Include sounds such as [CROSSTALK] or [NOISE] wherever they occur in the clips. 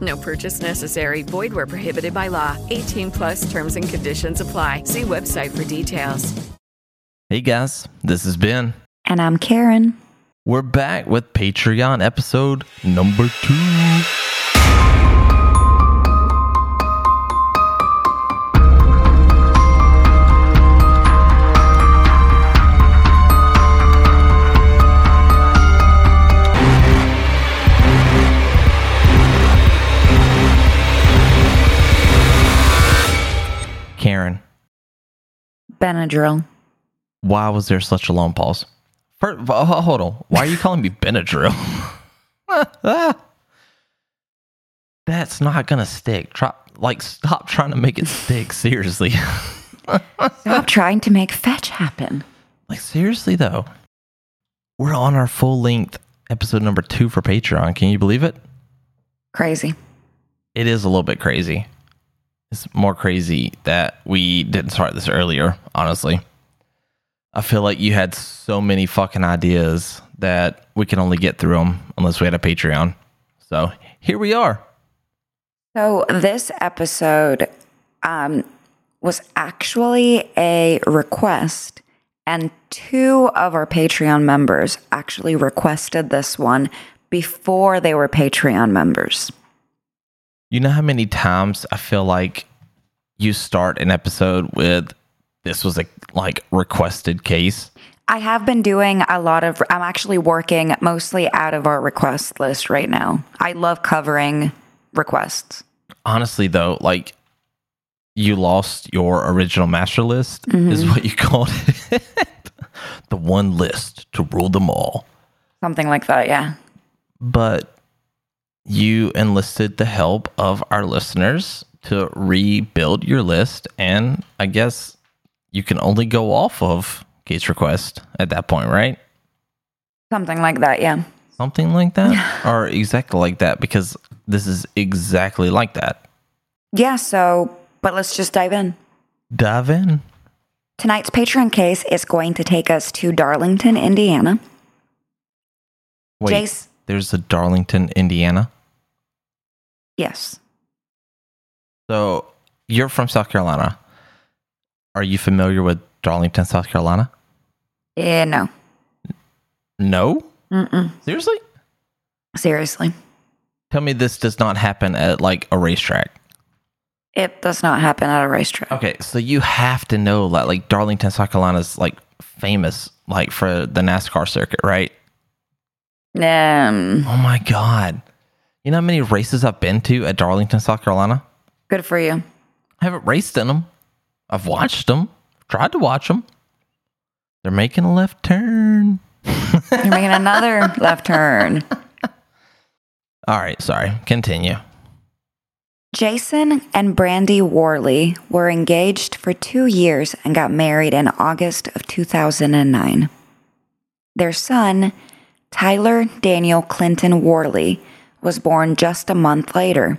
No purchase necessary. Void where prohibited by law. 18 plus terms and conditions apply. See website for details. Hey guys, this is Ben. And I'm Karen. We're back with Patreon episode number two. Karen, Benadryl. why was there such a long pause? First, hold on. Why are you calling me Benadryl? [LAUGHS] That's not gonna stick. Try, like, stop trying to make it stick. Seriously. [LAUGHS] Stop trying to make fetch happen. Like seriously though, we're on our full length episode number two for Patreon. Can you believe it? Crazy. It is a little bit crazy. It's more crazy that we didn't start this earlier. Honestly, I feel like you had so many fucking ideas that we can only get through them unless we had a Patreon. So here we are. So this episode um, was actually a request, and two of our Patreon members actually requested this one before they were Patreon members. You know how many times I feel like you start an episode with this was a like requested case. I have been doing a lot of, I'm actually working mostly out of our request list right now. I love covering requests. honestly though like you lost your original master list is Mm-hmm. what you called it [LAUGHS] the one list to rule them all Something like that, yeah. but you enlisted the help of our listeners to rebuild your list and i guess you can only go off of case request at that point right Something like that, yeah. something like that [LAUGHS] or exactly like that because this is exactly like that Yeah, so, but let's just dive in. dive in Tonight's Patreon case is going to take us to Darlington, Indiana. Wait, Jace, there's a Darlington, Indiana. Yes. So you're from South Carolina. Are you familiar with Darlington, South Carolina? Eh, no. No. Mm-mm. Seriously? Seriously. Tell me this does not happen at like a racetrack. It does not happen at a racetrack. Okay, so you have to know that like Darlington, South Carolina is like famous like for the NASCAR circuit, right? Um, Oh my god. You know how many races I've been to at Darlington, South Carolina? good for you. I haven't raced in them. I've watched them. Tried to watch them. They're making a left turn. [LAUGHS] You're making another left turn. [LAUGHS] All right, sorry. Continue. Jason and Brandy Worley were engaged for two years and got married in August of 2009. Their son, Tyler Daniel Clinton Worley, was born just a month later,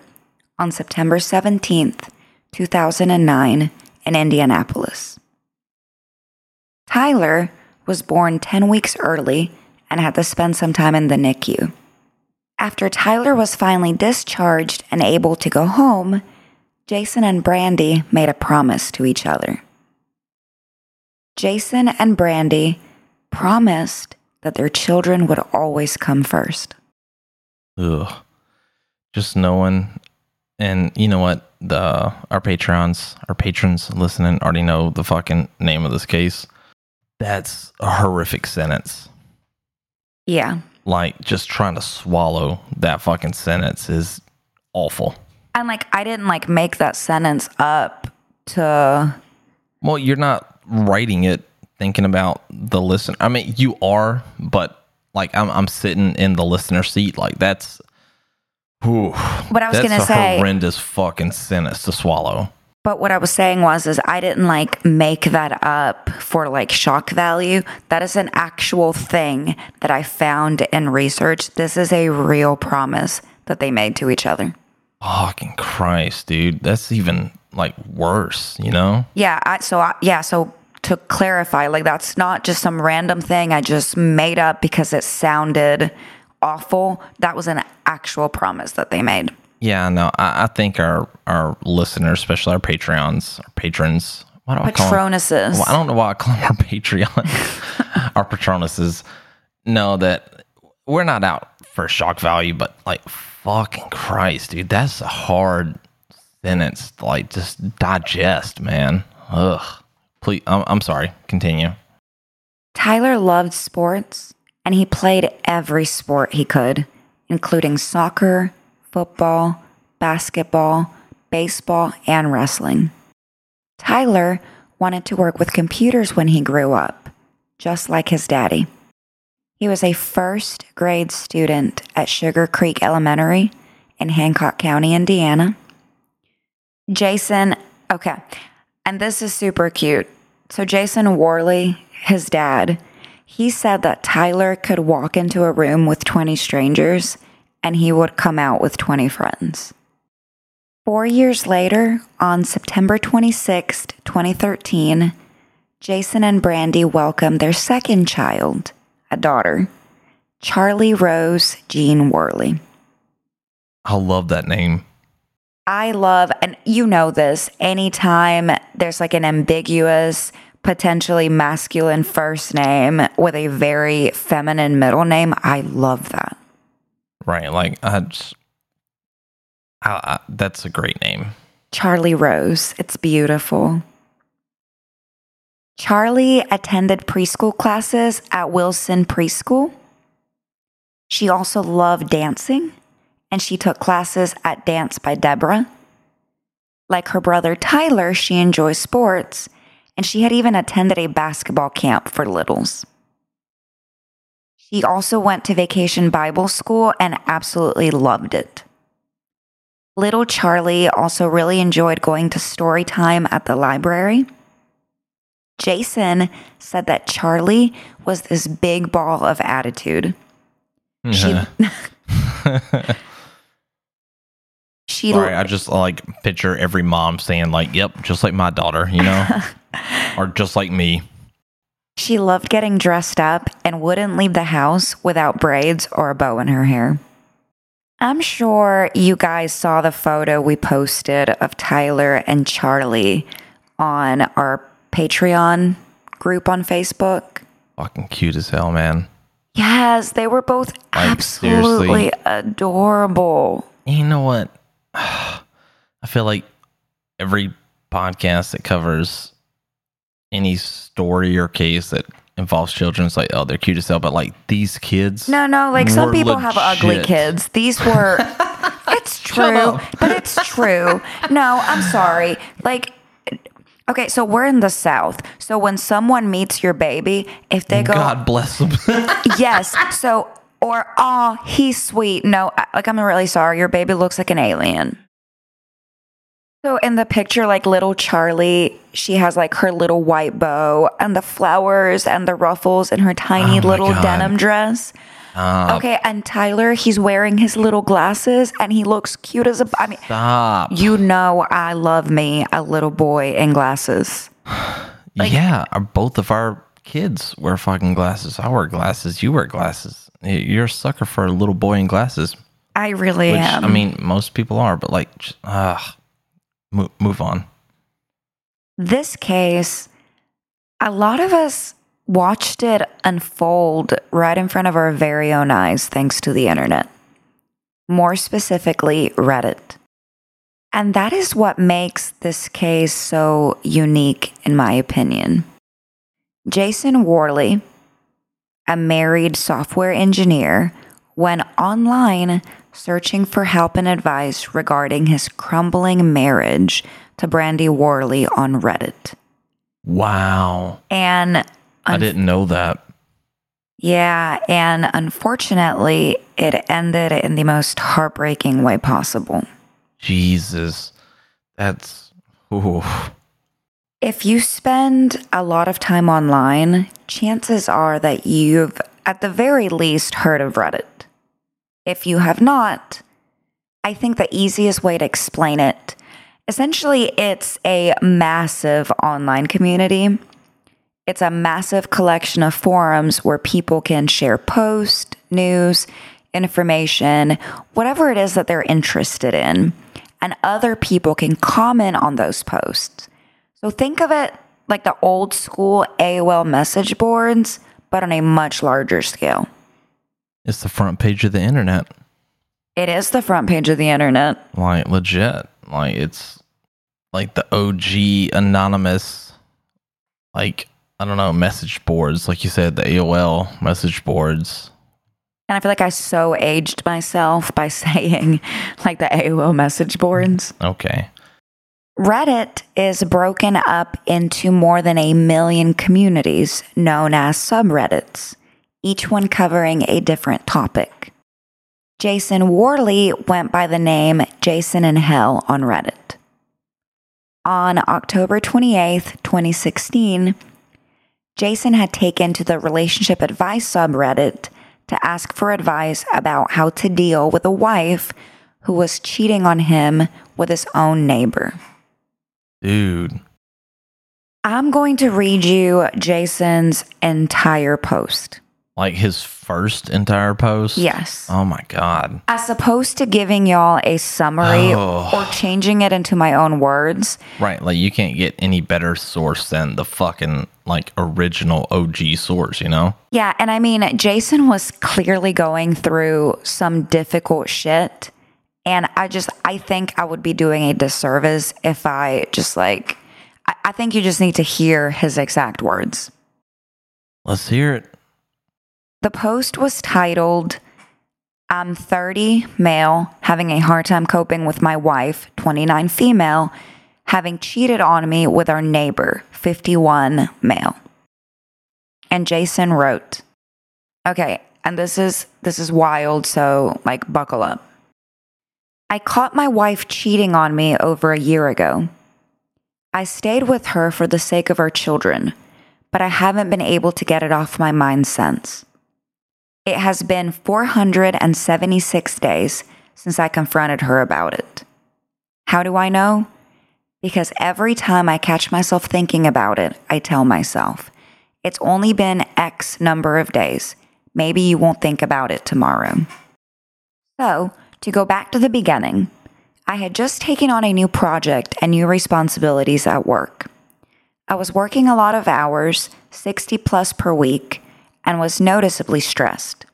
on September 17th, 2009, in Indianapolis. Tyler was born 10 weeks early and had to spend some time in the NICU. After Tyler was finally discharged and able to go home, Jason and Brandy made a promise to each other. Jason and Brandy promised that their children would always come first. Ugh. Just knowing, and you know what? the our patrons, our patrons listening already know the fucking name of this case. That's a horrific sentence. Yeah. Like just trying to swallow that fucking sentence is awful. And like, I didn't like make that sentence up to. Well, you're not writing it thinking about the listen. I mean, you are, but like I'm I'm sitting in the listener seat. Like that's. Whew, But I was that's gonna a say- horrendous fucking sentence to swallow. But what I was saying was, is I didn't like make that up for like shock value. That is an actual thing that I found in research. This is a real promise that they made to each other. Fucking Christ, dude. That's even like worse, you know? Yeah. I, so I, yeah. So to clarify, like that's not just some random thing I just made up because it sounded awful. That was an actual promise that they made. Yeah, no, I, I think our our listeners, especially our Patreons, our patrons, why do I call them? Patronuses. Well, I don't know why I call them our Patreon, [LAUGHS] our Patronuses, know that we're not out for shock value, but like fucking Christ, dude, that's a hard sentence to like just digest, man. Ugh. Please, I'm, I'm sorry. Continue. Tyler loved sports and he played every sport he could, including soccer, football, basketball, baseball, and wrestling. Tyler wanted to work with computers when he grew up, just like his daddy. He was a first grade student at Sugar Creek Elementary in Hancock County, Indiana. Jason, okay, and this is super cute. So, Jason Worley, his dad, he said that Tyler could walk into a room with 20 strangers and he would come out with 20 friends. Four years later, on September 26th, 2013, Jason and Brandy welcomed their second child, a daughter, Charlie Rose Jean Worley. I love that name. I love, and you know this, anytime there's like an ambiguous, potentially masculine first name with a very feminine middle name, I love that. Right. Like, I just, I, I, that's a great name. Charlie Rose. It's beautiful. Charlie attended preschool classes at Wilson Preschool. She also loved dancing and she took classes at Dance by Deborah. Like her brother Tyler, she enjoys sports and she had even attended a basketball camp for littles. She also went to vacation Bible school and absolutely loved it. Little Charlie also really enjoyed going to story time at the library. Jason said that Charlie was this big ball of attitude. Mm-hmm. She, [LAUGHS] [LAUGHS] she Sorry, I just like picture every mom saying like, "Yep, just like my daughter," you know, [LAUGHS] or just like me. She loved getting dressed up and wouldn't leave the house without braids or a bow in her hair. I'm sure you guys saw the photo we posted of Tyler and Charlie on our Patreon group on Facebook. Fucking cute as hell, man. Yes, they were both absolutely seriously. adorable. You know what? [SIGHS] I feel like every podcast that covers any story or case that involves children is like, oh, they're cute as hell. But like these kids, No, no, like some people have ugly kids. These were [LAUGHS] It's true, but it's true. No, I'm sorry. Like Okay, so we're in the South. So when someone meets your baby, if they go, God bless them. [LAUGHS] yes, so or oh, he's sweet. No, I- like I'm really sorry. Your baby looks like an alien. So in the picture, like little Charlie, she has like her little white bow and the flowers and the ruffles in her tiny Oh little God. denim dress. okay, and Tyler, he's wearing his little glasses and he looks cute as a. I mean, Stop. you know, I love me a little boy in glasses. [SIGHS] yeah, our, both of our kids wear fucking glasses. I wear glasses. You wear glasses. You're a sucker for a little boy in glasses. I really Which am. I mean, most people are, but like, ah, move, move on. this case, a lot of us watched it unfold right in front of our very own eyes thanks to the internet. More specifically, Reddit. And that is what makes this case so unique, in my opinion. Jason Worley, a married software engineer, went online searching for help and advice regarding his crumbling marriage to Brandy Worley on Reddit. Wow. And I didn't know that. yeah, and unfortunately, it ended in the most heartbreaking way possible. Jesus. That's ooh. If you spend a lot of time online, chances are that you've, at the very least, heard of Reddit. If you have not, I think the easiest way to explain it essentially, it's a massive online community. It's a massive collection of forums where people can share posts, news, information, whatever it is that they're interested in, and other people can comment on those posts. So think of it like the old school AOL message boards, but on a much larger scale. It's the front page of the internet. It is the front page of the internet. Like legit. Like it's like the OG anonymous like I don't know, message boards, like you said, the AOL message boards. And I feel like I so aged myself by [LAUGHS] saying like the AOL message boards. Okay. Reddit is broken up into more than a million communities known as subreddits, each one covering a different topic. Jason Worley went by the name Jason in Hell on Reddit. On October 28th, 2016, Jason had taken to the relationship advice subreddit to ask for advice about how to deal with a wife who was cheating on him with his own neighbor. Dude. I'm going to read you Jason's entire post. Like his first entire post? Yes. Oh my god. As opposed to giving y'all a summary Oh. or changing it into my own words, Right, like you can't get any better source than the fucking like original OG source, you know? Yeah, and I mean, Jason was clearly going through some difficult shit. And I just, I think I would be doing a disservice if I just like, I, I think you just need to hear his exact words. Let's hear it. The post was titled, I'm 30, male, having a hard time coping with my wife, 29, female, having cheated on me with our neighbor, 51, male. And Jason wrote, Okay, and this is this is wild, so like buckle up. I caught my wife cheating on me over a year ago. I stayed with her for the sake of our children, but I haven't been able to get it off my mind since. It has been 476 days since I confronted her about it. How do I know? Because every time I catch myself thinking about it, I tell myself, it's only been X number of days. Maybe you won't think about it tomorrow. So, to go back to the beginning, I had just taken on a new project and new responsibilities at work. I was working a lot of hours, 60 plus per week, and was noticeably stressed.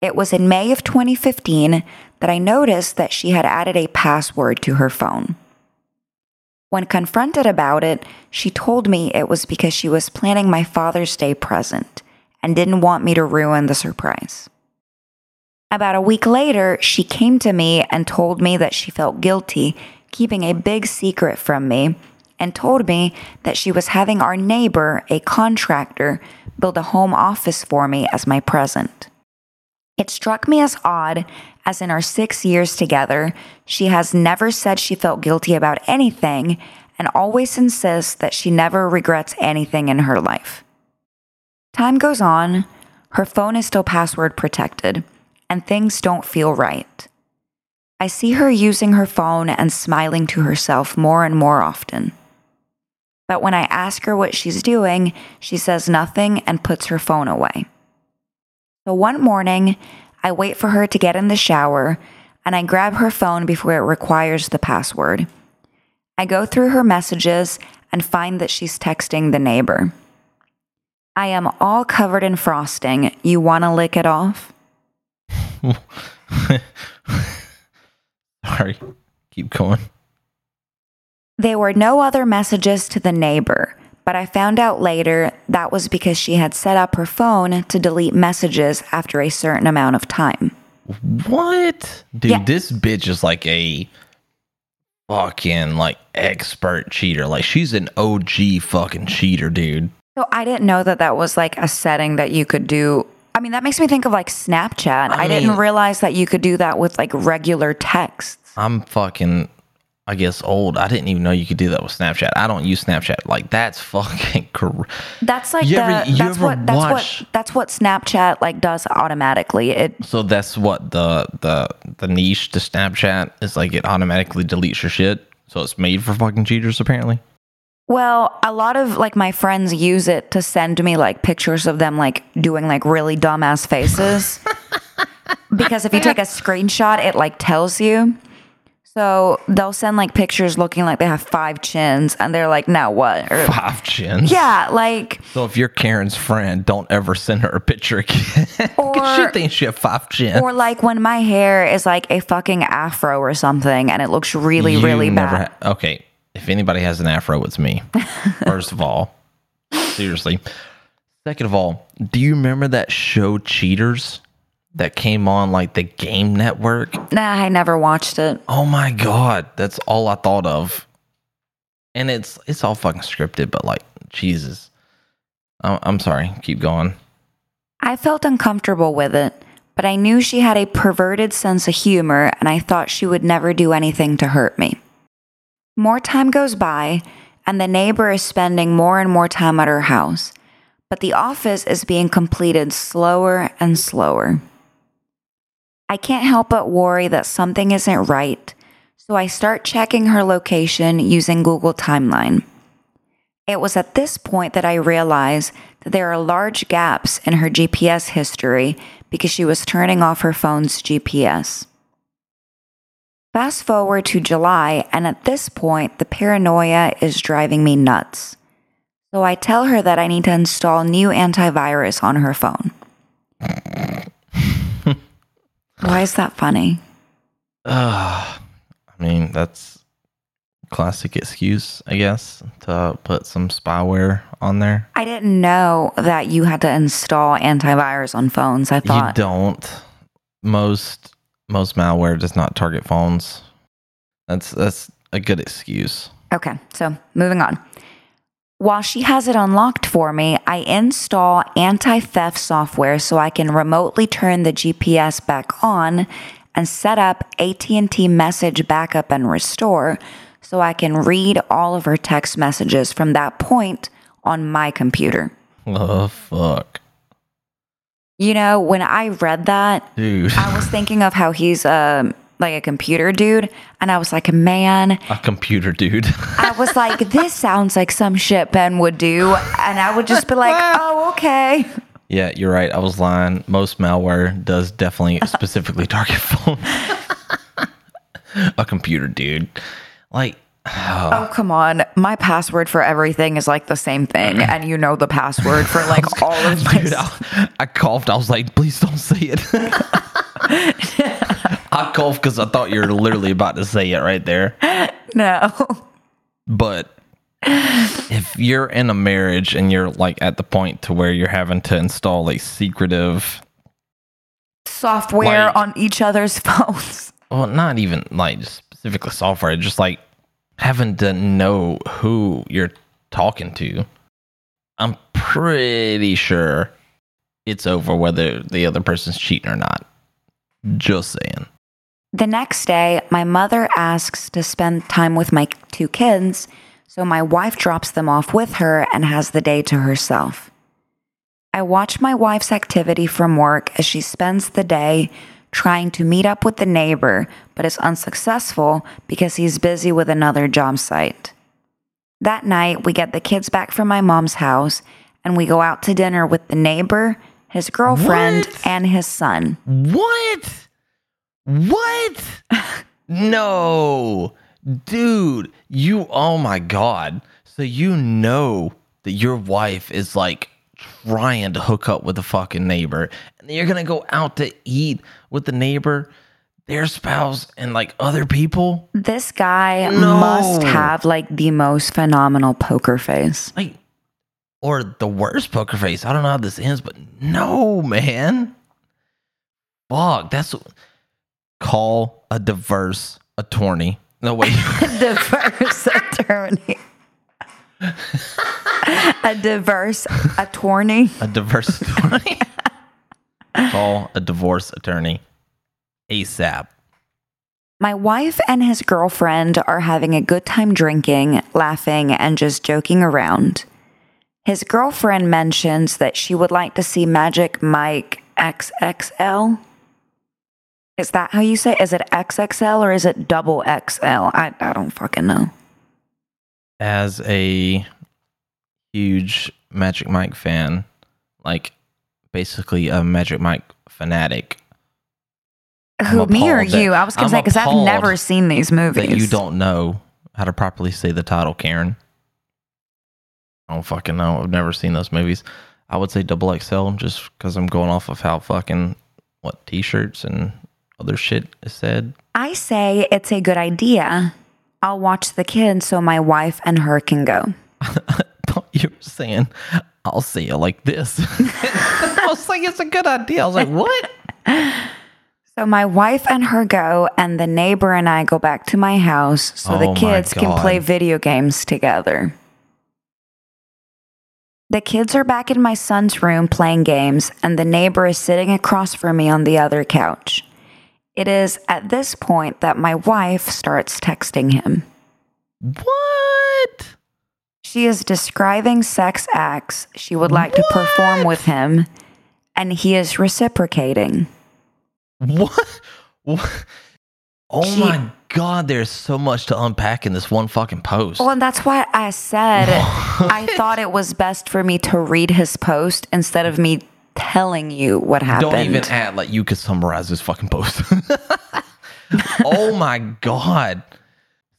It was in May of 2015 that I noticed that she had added a password to her phone. When confronted about it, she told me it was because she was planning my Father's Day present and didn't want me to ruin the surprise. About a week later, she came to me and told me that she felt guilty keeping a big secret from me and told me that she was having our neighbor, a contractor, build a home office for me as my present. It struck me as odd, as in our six years together, she has never said she felt guilty about anything and always insists that she never regrets anything in her life. Time goes on, her phone is still password protected, and things don't feel right. I see her using her phone and smiling to herself more and more often. But when I ask her what she's doing, she says nothing and puts her phone away. So one morning, I wait for her to get in the shower and I grab her phone before it requires the password. I go through her messages and find that she's texting the neighbor. I am all covered in frosting. You want to lick it off? [LAUGHS] Sorry. Keep going. There were no other messages to the neighbor, but I found out later that was because she had set up her phone to delete messages after a certain amount of time. What? Dude, Yeah. this bitch is like a fucking like expert cheater. Like she's an OG fucking cheater, dude. So I didn't know that that was like a setting that you could do. I mean, that makes me think of like Snapchat. I, I didn't realize that you could do that with like regular texts. I'm fucking I guess old. I didn't even know you could do that with Snapchat. I don't use Snapchat. Like that's fucking [LAUGHS] cor- That's like You the ever- that's what that's watch- what that's what Snapchat like does automatically. It So that's what the the the niche to Snapchat is like it automatically deletes your shit. So it's made for fucking cheaters apparently. Well, a lot of like my friends use it to send me like pictures of them like doing like really dumbass faces. [LAUGHS] because if you take a screenshot, it like tells you. So they'll send like pictures looking like they have five chins, and they're like, "Now what?" Or, Five chins. yeah, like So if you're Karen's friend, don't ever send her a picture again. [LAUGHS] 'Cause she thinks she have five chins. or like when my hair is like a fucking afro or something, and it looks really, You really never bad. ha- okay, if anybody has an afro, it's me. [LAUGHS] First of all, seriously. Second of all, do you remember that show Cheaters that came on like the Game Network? nah, I never watched it. Oh my god, that's all I thought of. And it's it's all fucking scripted, but like Jesus, I'm, I'm sorry. Keep going. I felt uncomfortable with it, but I knew she had a perverted sense of humor, and I thought she would never do anything to hurt me. More time goes by, and the neighbor is spending more and more time at her house, but the office is being completed slower and slower. I can't help but worry that something isn't right, so I start checking her location using Google Timeline. It was at this point that I realized that there are large gaps in her GPS history because she was turning off her phone's GPS. Fast forward to July, and at this point, the paranoia is driving me nuts. So I tell her that I need to install new antivirus on her phone. [LAUGHS] Why is that funny? Uh, I mean, that's classic excuse, I guess, to put some spyware on there. I didn't know that you had to install antivirus on phones. I thought You don't. Most most malware does not target phones. That's that's a good excuse. Okay, so moving on. While she has it unlocked for me, I install anti-theft software so I can remotely turn the GPS back on and set up AT&T message backup and restore so I can read all of her text messages from that point on my computer. Oh fuck, You know, when I read that, dude! I was thinking of how he's um like a computer dude and I was like, a "Man, a computer dude. I was like, [LAUGHS] this sounds like some shit Ben would do. And I would just be like, [LAUGHS] oh, okay. yeah, you're right. I was lying. Most malware does definitely [LAUGHS] specifically target phone. a computer dude, like. Oh, oh, come on. My password for everything is like the same thing. [CLEARS THROAT] And you know the password for like [LAUGHS] all of my Dude, I, I coughed. I was like, please don't say it. [LAUGHS] I coughed because I thought you were literally about to say it right there. No. But if you're in a marriage and you're like at the point to where you're having to install a secretive, Software Like- on each other's [LAUGHS] phones. well, not even like specifically software, just like having to know who you're talking to, I'm pretty sure it's over whether the other person's cheating or not. Just saying. The next day, my mother asks to spend time with my two kids, so my wife drops them off with her and has the day to herself. I watch my wife's activity from work as she spends the day trying to meet up with the neighbor, but is unsuccessful because he's busy with another job site. That night, we get the kids back from my mom's house and we go out to dinner with the neighbor, his girlfriend, What? and his son. What? What? [LAUGHS] no. Dude, you, oh my God. So you know that your wife is like trying to hook up with the fucking neighbor, and you're gonna go out to eat with the neighbor. their spouse and like other people. This guy No. must have like the most phenomenal poker face. Like, or the worst poker face. I don't know how this ends, but no, man. Fuck, that's call a diverse attorney. No wait, [LAUGHS] diverse attorney. [LAUGHS] a diverse attorney. a diverse attorney. [LAUGHS] call a divorce attorney ASAP. My wife and his girlfriend are having a good time drinking, laughing, and just joking around. His girlfriend mentions that she would like to see Magic Mike XXL. Is that how you say? it? Is it XXL or is it double XL? I, I don't fucking know. As a huge Magic Mike fan, like basically a Magic Mike fanatic, Who, me or you? I was going I'm to say, because I've never seen these movies. that you don't know how to properly say the title, Karen. I don't fucking know. I've never seen those movies. I would say double XL just because I'm going off of how fucking what t-shirts and other shit is said. I say it's a good idea. I'll watch the kids so my wife and her can go. [LAUGHS] thought you were saying I'll see you like this. [LAUGHS] I was like, it's a good idea. I was like, what? [LAUGHS] So my wife and her go, and the neighbor and I go back to my house so Oh the kids can play video games together. The kids are back in my son's room playing games, and the neighbor is sitting across from me on the other couch. It is at this point that my wife starts texting him. What? She is describing sex acts she would like to perform with him, and he is reciprocating. What? what? Oh She- my god, there's so much to unpack in this one fucking post. Well, and that's why I said [LAUGHS] I thought it was best for me to read his post instead of me telling you what happened. Don't even act like you could summarize this fucking post. [LAUGHS] oh my god.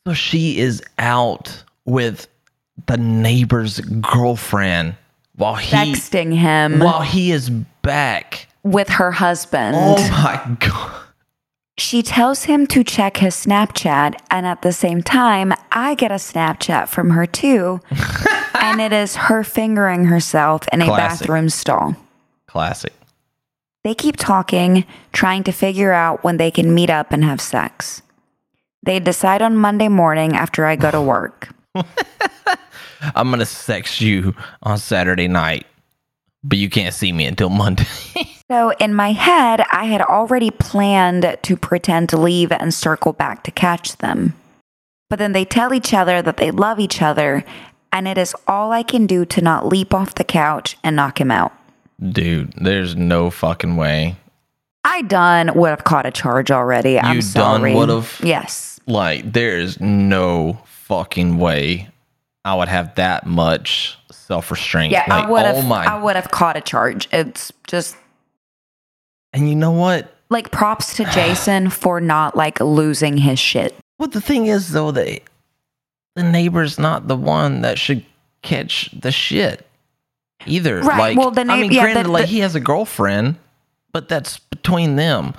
So she is out with the neighbor's girlfriend while he texting him while he is back. with her husband. Oh my god. She tells him to check his Snapchat, and at the same time, I get a Snapchat from her too. [LAUGHS] and it is her fingering herself in a Classic. bathroom stall. Classic. They keep talking, trying to figure out when they can meet up and have sex. They decide on Monday morning after I go to work. [LAUGHS] I'm gonna sex you on Saturday night, but you can't see me until Monday. [LAUGHS] So in my head, I had already planned to pretend to leave and circle back to catch them. But then they tell each other that they love each other, and it is all I can do to not leap off the couch and knock him out. Dude, there's no fucking way. I done would have caught a charge already. I'm You sorry. done would've? Yes. Like, there's no fucking way I would have that much self restraint. Yeah, like, I would oh have. Oh my. I would have caught a charge. It's just and you know what? like props to Jason [SIGHS] for not like losing his shit. Well, the thing is, though, that the neighbor's not the one that should catch the shit either. Right, Like, well, the I mean, yeah, granted, the- like the- he has a girlfriend, but that's between them,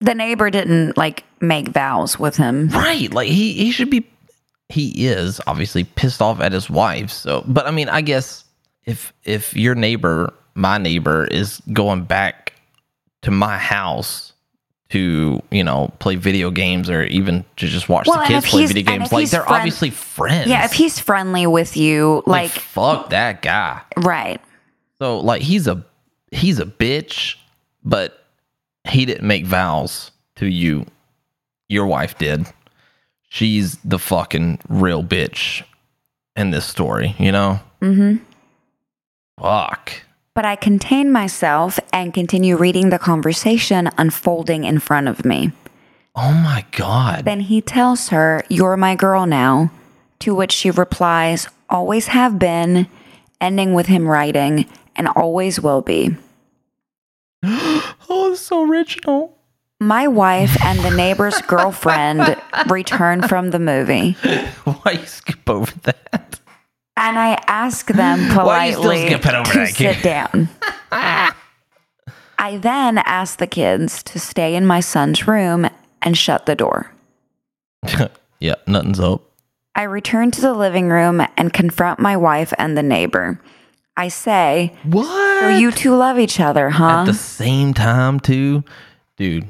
The neighbor didn't like make vows with him. right? Like he he should be. He is obviously pissed off at his wife. So, but I mean, I guess if if your neighbor, my neighbor, is going back to my house to you know play video games or even to just watch Well, the kids play video games, like they're friend- obviously friends. Yeah, if he's friendly with you, like, like, fuck that guy. right. So like he's a he's a bitch, but he didn't make vows to you. Your wife did. She's the fucking real bitch in this story, you know? Mm-hmm. Fuck. But I contain myself and continue reading the conversation unfolding in front of me. Oh my god. Then he tells her, You're my girl now. To which she replies, Always have been, ending with him writing, and always will be. [GASPS] oh, it's so original. My wife and the neighbor's girlfriend [LAUGHS] return from the movie, Why you skip over that? And I ask [GASPS] them Why you still politely to sit down. I then ask the kids to stay in my son's room and shut the door. [LAUGHS] yeah, nothing's up. I return to the living room and confront my wife and the neighbor. I say, What? So you two love each other, huh? At the same time, too? Dude,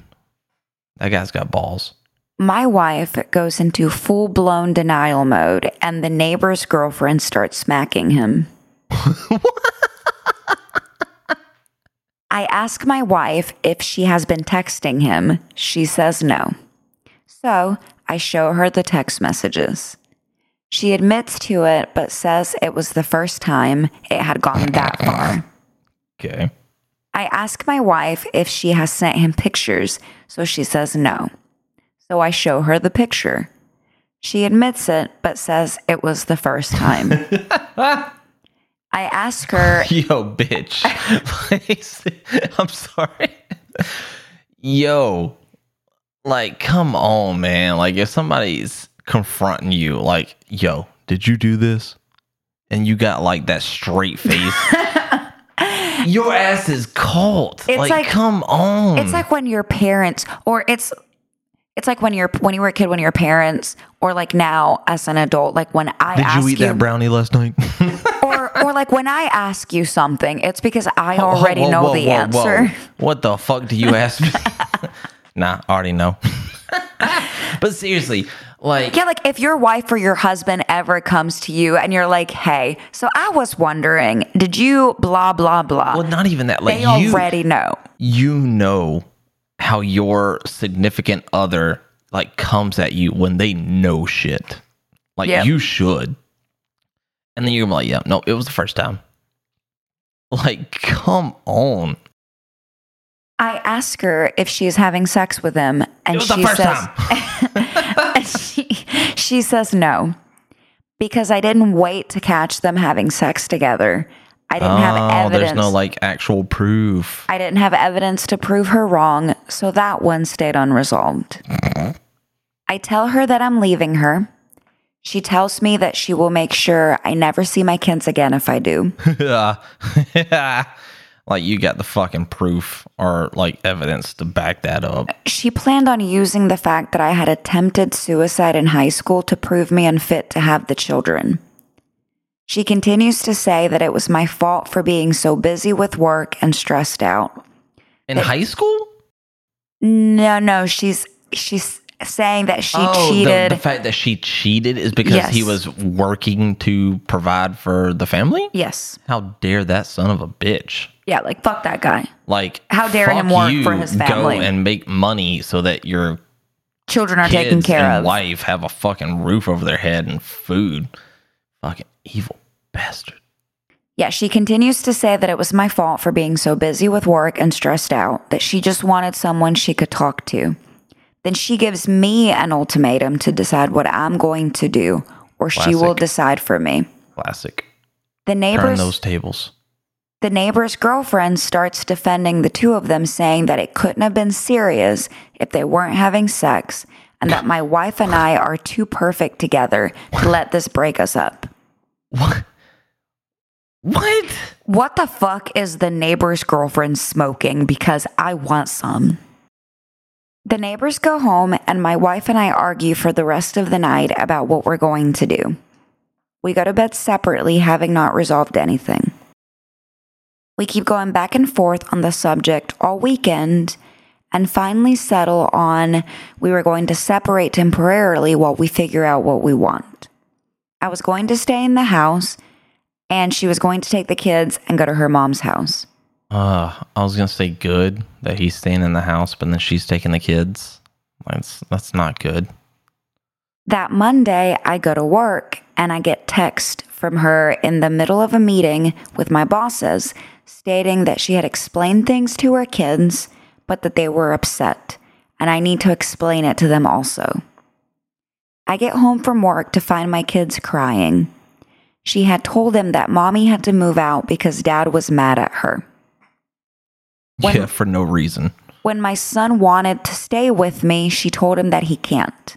that guy's got balls. My wife goes into full blown denial mode, and the neighbor's girlfriend starts smacking him. [LAUGHS] I ask my wife if she has been texting him. She says no. So I show her the text messages. She admits to it, but says it was the first time it had gone that [LAUGHS] far. Okay. I ask my wife if she has sent him pictures, so she says no. So I show her the picture. She admits it, but says it was the first time. [LAUGHS] I ask her, [LAUGHS] Yo, bitch. [LAUGHS] I'm sorry. Yo, like, come on, man. Like, if somebody's confronting you, like, yo, did you do this? And you got like that straight face. Your ass is cold. It's like, like- come on. it's like when your parents, or it's, it's like when you're when you were a kid, when your parents, or like now as an adult, like when I you. Did you eat that brownie last night? [LAUGHS] or or like when I ask you something, it's because I Whoa, already whoa, know whoa, the whoa, answer. whoa. What the fuck do you ask me? [LAUGHS] nah, I already know. [LAUGHS] but seriously, like, Yeah, like if your wife or your husband ever comes to you and you're like, "Hey, so I was wondering, did you blah blah blah?" well, not even that. Like, they you, already know. you know how your significant other like comes at you when they know shit. Like Yep. you should. And then you're gonna be like, yeah, no, it was the first time. Like, come on. I ask her if she's having sex with him, and It was the she says [LAUGHS] she, she says no because I didn't wait to catch them having sex together. I didn't have oh, evidence. there's no like actual proof. I didn't have evidence to prove her wrong, so that one stayed unresolved. Mm-hmm. I tell her that I'm leaving her. She tells me that she will make sure I never see my kids again if I do. [LAUGHS] like you got the fucking proof or like evidence to back that up. She planned on using the fact that I had attempted suicide in high school to prove me unfit to have the children. She continues to say that it was my fault for being so busy with work and stressed out. In high school? No, no, she's she's saying that she oh, cheated. The, fact that she cheated is because he was working to provide for the family? yes. How dare that son of a bitch? Yeah, like fuck that guy. Like, How dare him work you, for his family. Go and make money so that your Children are taken care and of. wife have a fucking roof over their head and food. Fucking evil bastard. Yeah, she continues to say that it was my fault for being so busy with work and stressed out, that she just wanted someone she could talk to. Then she gives me an ultimatum to decide what I'm going to do, or she will decide for me. Classic. The neighbors Turn those tables. the neighbor's girlfriend starts defending the two of them, saying that it couldn't have been serious if they weren't having sex, and that my wife and I are too perfect together to let this break us up. What? What? What the fuck is the neighbor's girlfriend smoking? Because I want some. The neighbors go home, and my wife and I argue for the rest of the night about what we're going to do. We go to bed separately, having not resolved anything. We keep going back and forth on the subject all weekend and finally settle on we were going to separate temporarily while we figure out what we want. I was going to stay in the house and she was going to take the kids and go to her mom's house. Uh, I was gonna say good that he's staying in the house, but then she's taking the kids. That's that's not good. That Monday, I go to work and I get text from her in the middle of a meeting with my bosses stating that she had explained things to her kids, but that they were upset, and I need to explain it to them also. I get home from work to find my kids crying. She had told them that mommy had to move out because dad was mad at her. When- yeah, for no reason. When my son wanted to stay with me, she told him that he can't.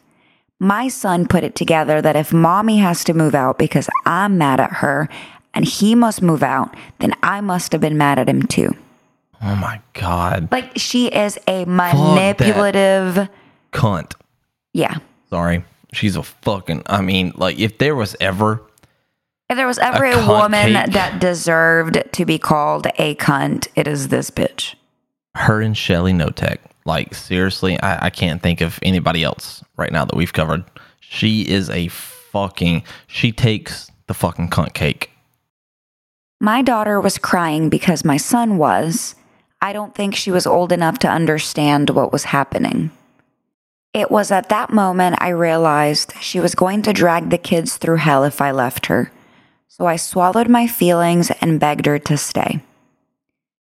My son put it together that if mommy has to move out because I'm mad at her and he must move out, then I must have been mad at him too. Oh my god. Like she is a manipulative cunt. Yeah. Sorry. She's a fucking I mean, like if there was ever If there was ever A a, woman cake. that deserved to be called a cunt, it is this bitch. her and Shelly Knotek, like seriously, I, I can't think of anybody else right now that we've covered. She is a fucking she takes the fucking cunt cake. My daughter was crying because my son was. I don't think she was old enough to understand what was happening. It was at that moment I realized she was going to drag the kids through hell if I left her. So I swallowed my feelings and begged her to stay.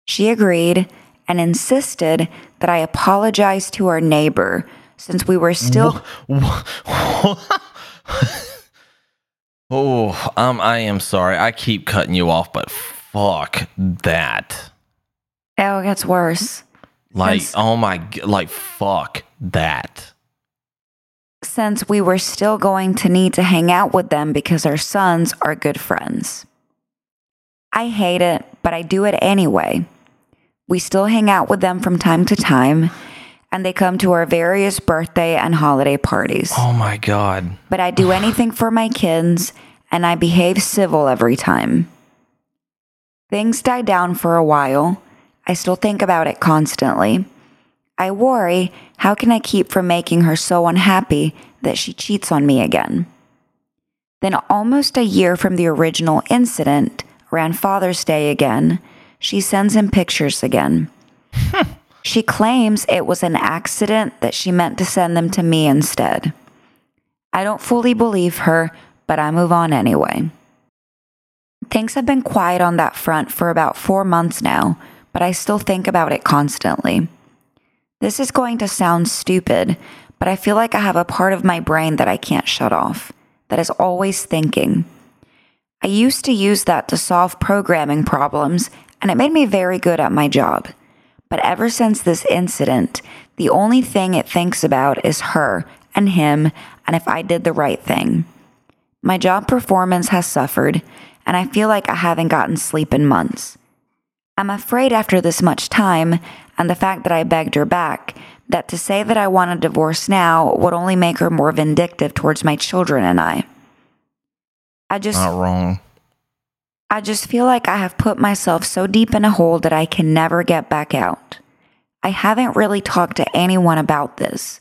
She agreed and insisted that I apologize to our neighbor since we were still [LAUGHS] oh, um, I am sorry. I keep cutting you off, but fuck that. Oh, it gets worse. Like, Since- oh my, like, fuck that. since we were still going to need to hang out with them because our sons are good friends. I hate it, but I do it anyway. We still hang out with them from time to time, and they come to our various birthday and holiday parties. Oh my god. But I do [SIGHS] anything for my kids, and I behave civil every time. Things die down for a while. I still think about it constantly. I worry how can I keep from making her so unhappy that she cheats on me again? Then, almost a year from the original incident, around Father's Day again, she sends him pictures again. [LAUGHS] she claims it was an accident that she meant to send them to me instead. I don't fully believe her, but I move on anyway. Things have been quiet on that front for about four months now, but I still think about it constantly. This is going to sound stupid, but I feel like I have a part of my brain that I can't shut off, that is always thinking. I used to use that to solve programming problems, and it made me very good at my job. But ever since this incident, the only thing it thinks about is her and him and if I did the right thing. My job performance has suffered, and I feel like I haven't gotten sleep in months. I'm afraid after this much time and the fact that I begged her back, that to say that I want a divorce now would only make her more vindictive towards my children and I. I just Not wrong. I just feel like I have put myself so deep in a hole that I can never get back out. I haven't really talked to anyone about this.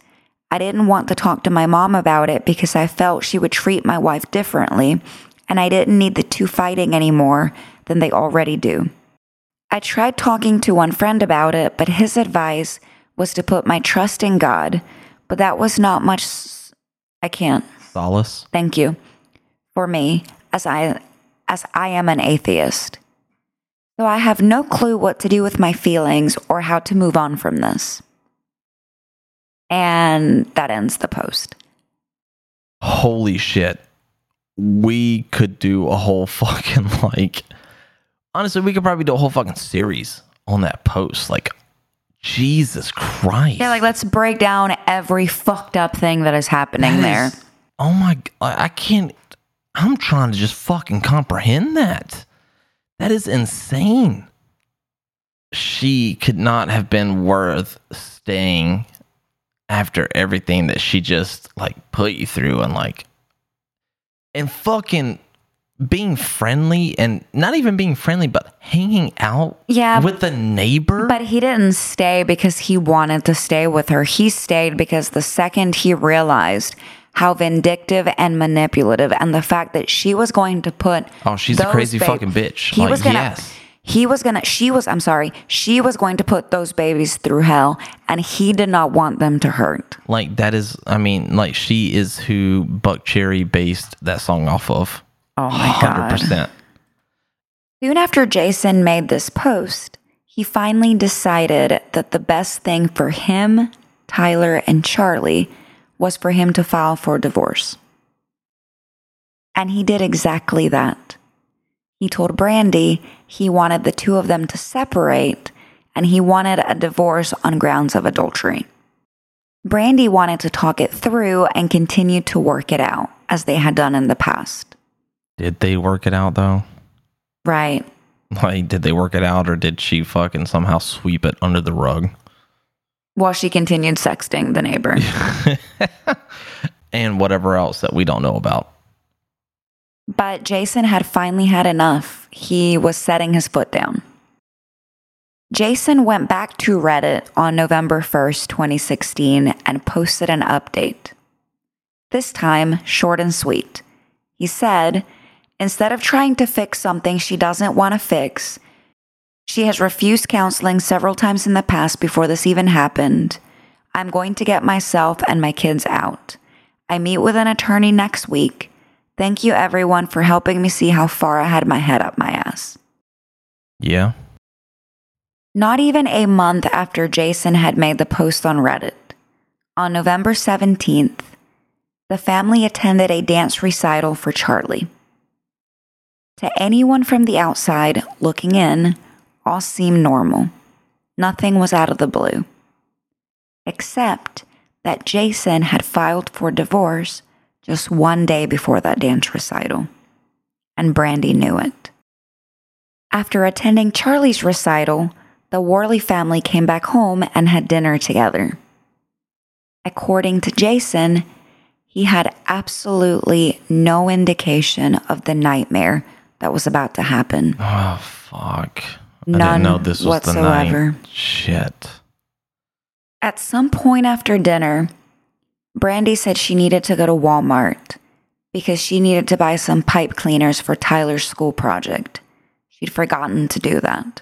I didn't want to talk to my mom about it because I felt she would treat my wife differently, and I didn't need the two fighting any more than they already do. I tried talking to one friend about it, but his advice was to put my trust in God, but that was not much. s- I can't. Solace. Thank you. For me, as I as I am an atheist. So I have no clue what to do with my feelings or how to move on from this. And that ends the post. Holy shit. We could do a whole [LAUGHS] fucking like honestly, we could probably do a whole fucking series on that post. Like Jesus Christ. Yeah, like let's break down every fucked up thing that is happening That there. oh my I can't I'm trying to just fucking comprehend that. That is insane. She could not have been worth staying after everything that she just like put you through and like and fucking being friendly and not even being friendly but hanging out Yeah, with the neighbor But he didn't stay because he wanted to stay with her. He stayed because the second he realized how vindictive and manipulative and the fact that she was going to put Oh, she's a crazy ba- fucking bitch. He Like, was gonna yes. he was gonna she was I'm sorry, she was going to put those babies through hell and he did not want them to hurt. Like that is, I mean, like she is who Buckcherry based that song off of. Oh my Hundred god. percent. Soon after Jason made this post, he finally decided that the best thing for him, Tyler, and Charlie was for him to file for divorce. And he did exactly that. He told Brandy he wanted the two of them to separate and he wanted a divorce on grounds of adultery. Brandy wanted to talk it through and continue to work it out as they had done in the past. Did they work it out though? Right. Like, did they work it out, or did she fucking somehow sweep it under the rug? While she continued sexting the neighbor. [LAUGHS] [LAUGHS] and whatever else that we don't know about. But Jason had finally had enough. He was setting his foot down. Jason went back to Reddit on November 1st, 2016, and posted an update. This time, short and sweet. He said, instead of trying to fix something she doesn't want to fix, she has refused counseling several times in the past before this even happened. I'm going to get myself and my kids out. I meet with an attorney next week. Thank you, everyone, for helping me see how far I had my head up my ass. Yeah. Not even a month after Jason had made the post on Reddit, on November 17th, the family attended a dance recital for Charlie. To anyone from the outside looking in, all seemed normal. Nothing was out of the blue. Except that Jason had filed for divorce just one day before that dance recital, and Brandy knew it. After attending Charlie's recital, the Worley family came back home and had dinner together. According to Jason, he had absolutely no indication of the nightmare that was about to happen. Oh fuck. I None didn't know this was whatsoever. the night. Shit. At some point after dinner, Brandy said she needed to go to Walmart because she needed to buy some pipe cleaners for Tyler's school project. She'd forgotten to do that.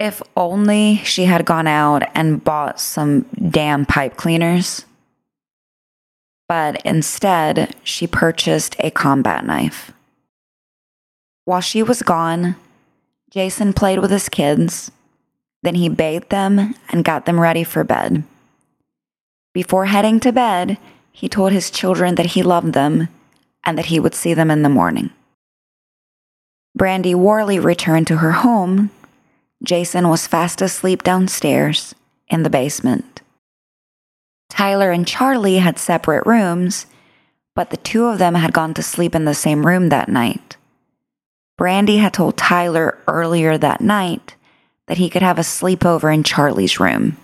If only she had gone out and bought some damn pipe cleaners. But instead, she purchased a combat knife. While she was gone, Jason played with his kids. Then he bathed them and got them ready for bed. Before heading to bed, he told his children that he loved them and that he would see them in the morning. Brandy Worley returned to her home. Jason was fast asleep downstairs in the basement. Tyler and Charlie had separate rooms, but the two of them had gone to sleep in the same room that night. Brandy had told Tyler earlier that night that he could have a sleepover in Charlie's room.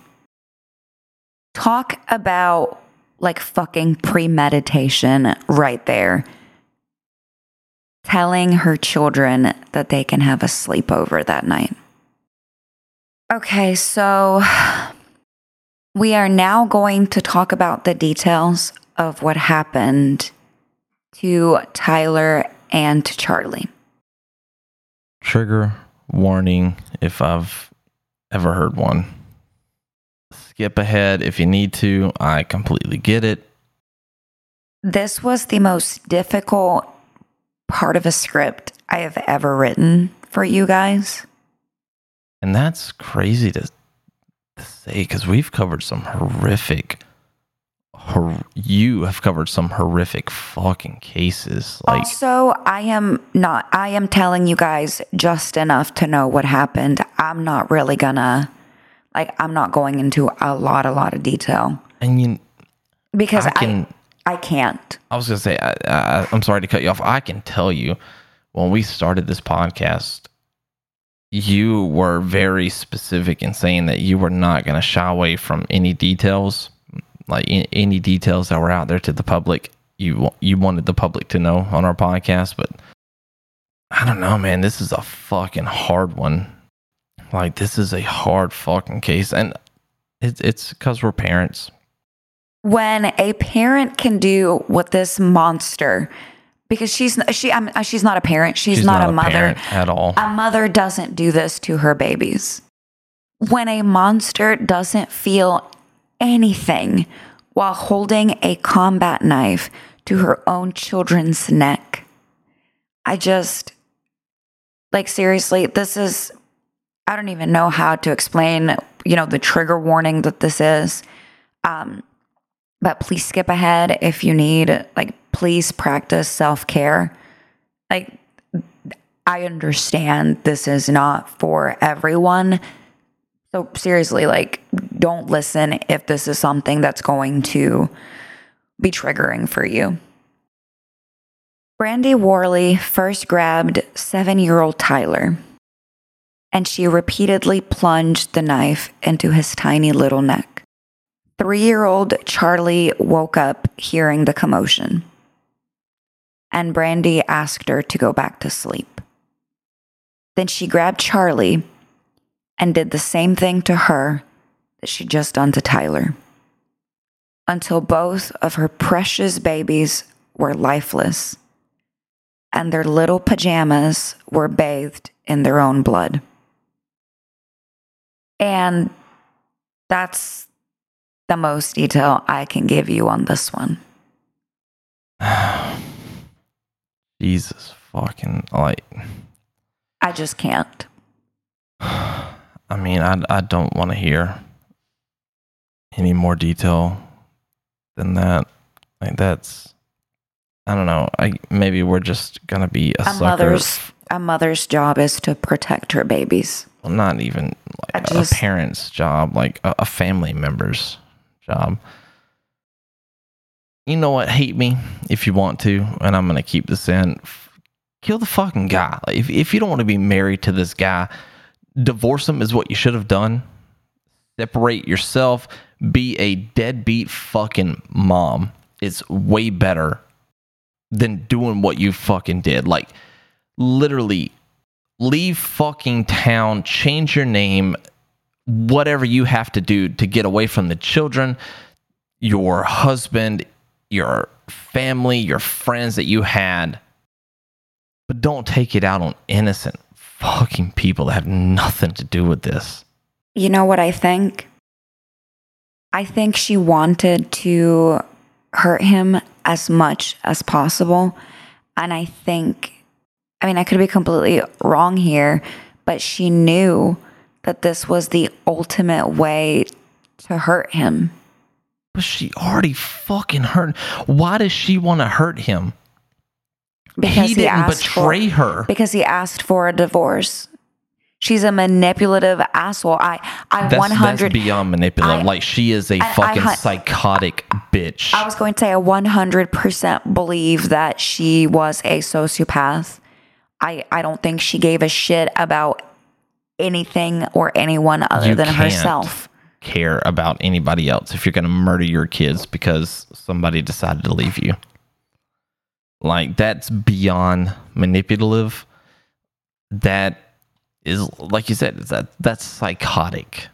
Talk about like fucking premeditation right there. Telling her children that they can have a sleepover that night. Okay, so we are now going to talk about the details of what happened to Tyler and to Charlie. Trigger warning if I've ever heard one. Skip ahead if you need to. I completely get it. This was the most difficult part of a script I have ever written for you guys. And that's crazy to, to say because we've covered some horrific. Hor- you have covered some horrific fucking cases. Like, also, I am not, I am telling you guys just enough to know what happened. I'm not really gonna, like, I'm not going into a lot, a lot of detail and you, because I I, can- I, can't. I was gonna say, I, I, I'm sorry to cut you off. I can tell you, when we started this podcast, you were very specific in saying that you were not going to shy away from any details, like in, any details that were out there to the public. You you wanted the public to know on our podcast, but I don't know, man. This is a fucking hard one. Like this is a hard fucking case, and it's it's because we're parents. when a parent can do what this monster because she's she I'm, uh, she's not a parent she's, not, a mother at all. a mother doesn't do this to her babies when a monster doesn't feel anything while holding a combat knife to her own children's neck. I just like seriously this is i don't even know how to explain you know the trigger warning that this is. Um but please skip ahead if you need like please practice self-care. Like i understand this is not for everyone so seriously like don't listen if this is something that's going to be triggering for you brandy worley first grabbed seven-year-old tyler and she repeatedly plunged the knife into his tiny little neck. Three year old Charlie woke up hearing the commotion, and Brandy asked her to go back to sleep. Then she grabbed Charlie and did the same thing to her that she'd just done to Tyler until both of her precious babies were lifeless and their little pajamas were bathed in their own blood. And that's the most detail I can give you on this one. [SIGHS] Jesus fucking like I just can't. [SIGHS] [SIGHS] I mean, I I don't want to hear any more detail than that. Like that's I don't know. I maybe we're just gonna be a, A mother's a mother's job is to protect her babies. well, not even like just- a parent's job, like a, a family member's job. You know what? Hate me if you want to, and I'm gonna keep this in. Kill the fucking guy. Like, if if you don't want to be married to this guy, divorce them is what you should have done. Separate yourself. Be a deadbeat fucking mom. It's way better than doing what you fucking did. Like literally leave fucking town, change your name, whatever you have to do to get away from the children, your husband, your family, your friends that you had. But don't take it out on innocent fucking people that have nothing to do with this. You know what I think? I think she wanted to hurt him as much as possible. And I think, I mean, I could be completely wrong here, but she knew that this was the ultimate way to hurt him. But she already fucking hurt. Why does she want to hurt him? Because he didn't betray for, her. Because he asked for a divorce. She's a manipulative asshole. I, I That's, 100. that's beyond manipulative. I- like she is a I- I fucking hu- psychotic bitch. I was going to say I 100% believe that she was a sociopath. I, I don't think she gave a shit about anything or anyone other You than herself. care about anybody else if you're going to murder your kids because somebody decided to leave you. Like that's beyond manipulative. That is like you said, that that's psychotic.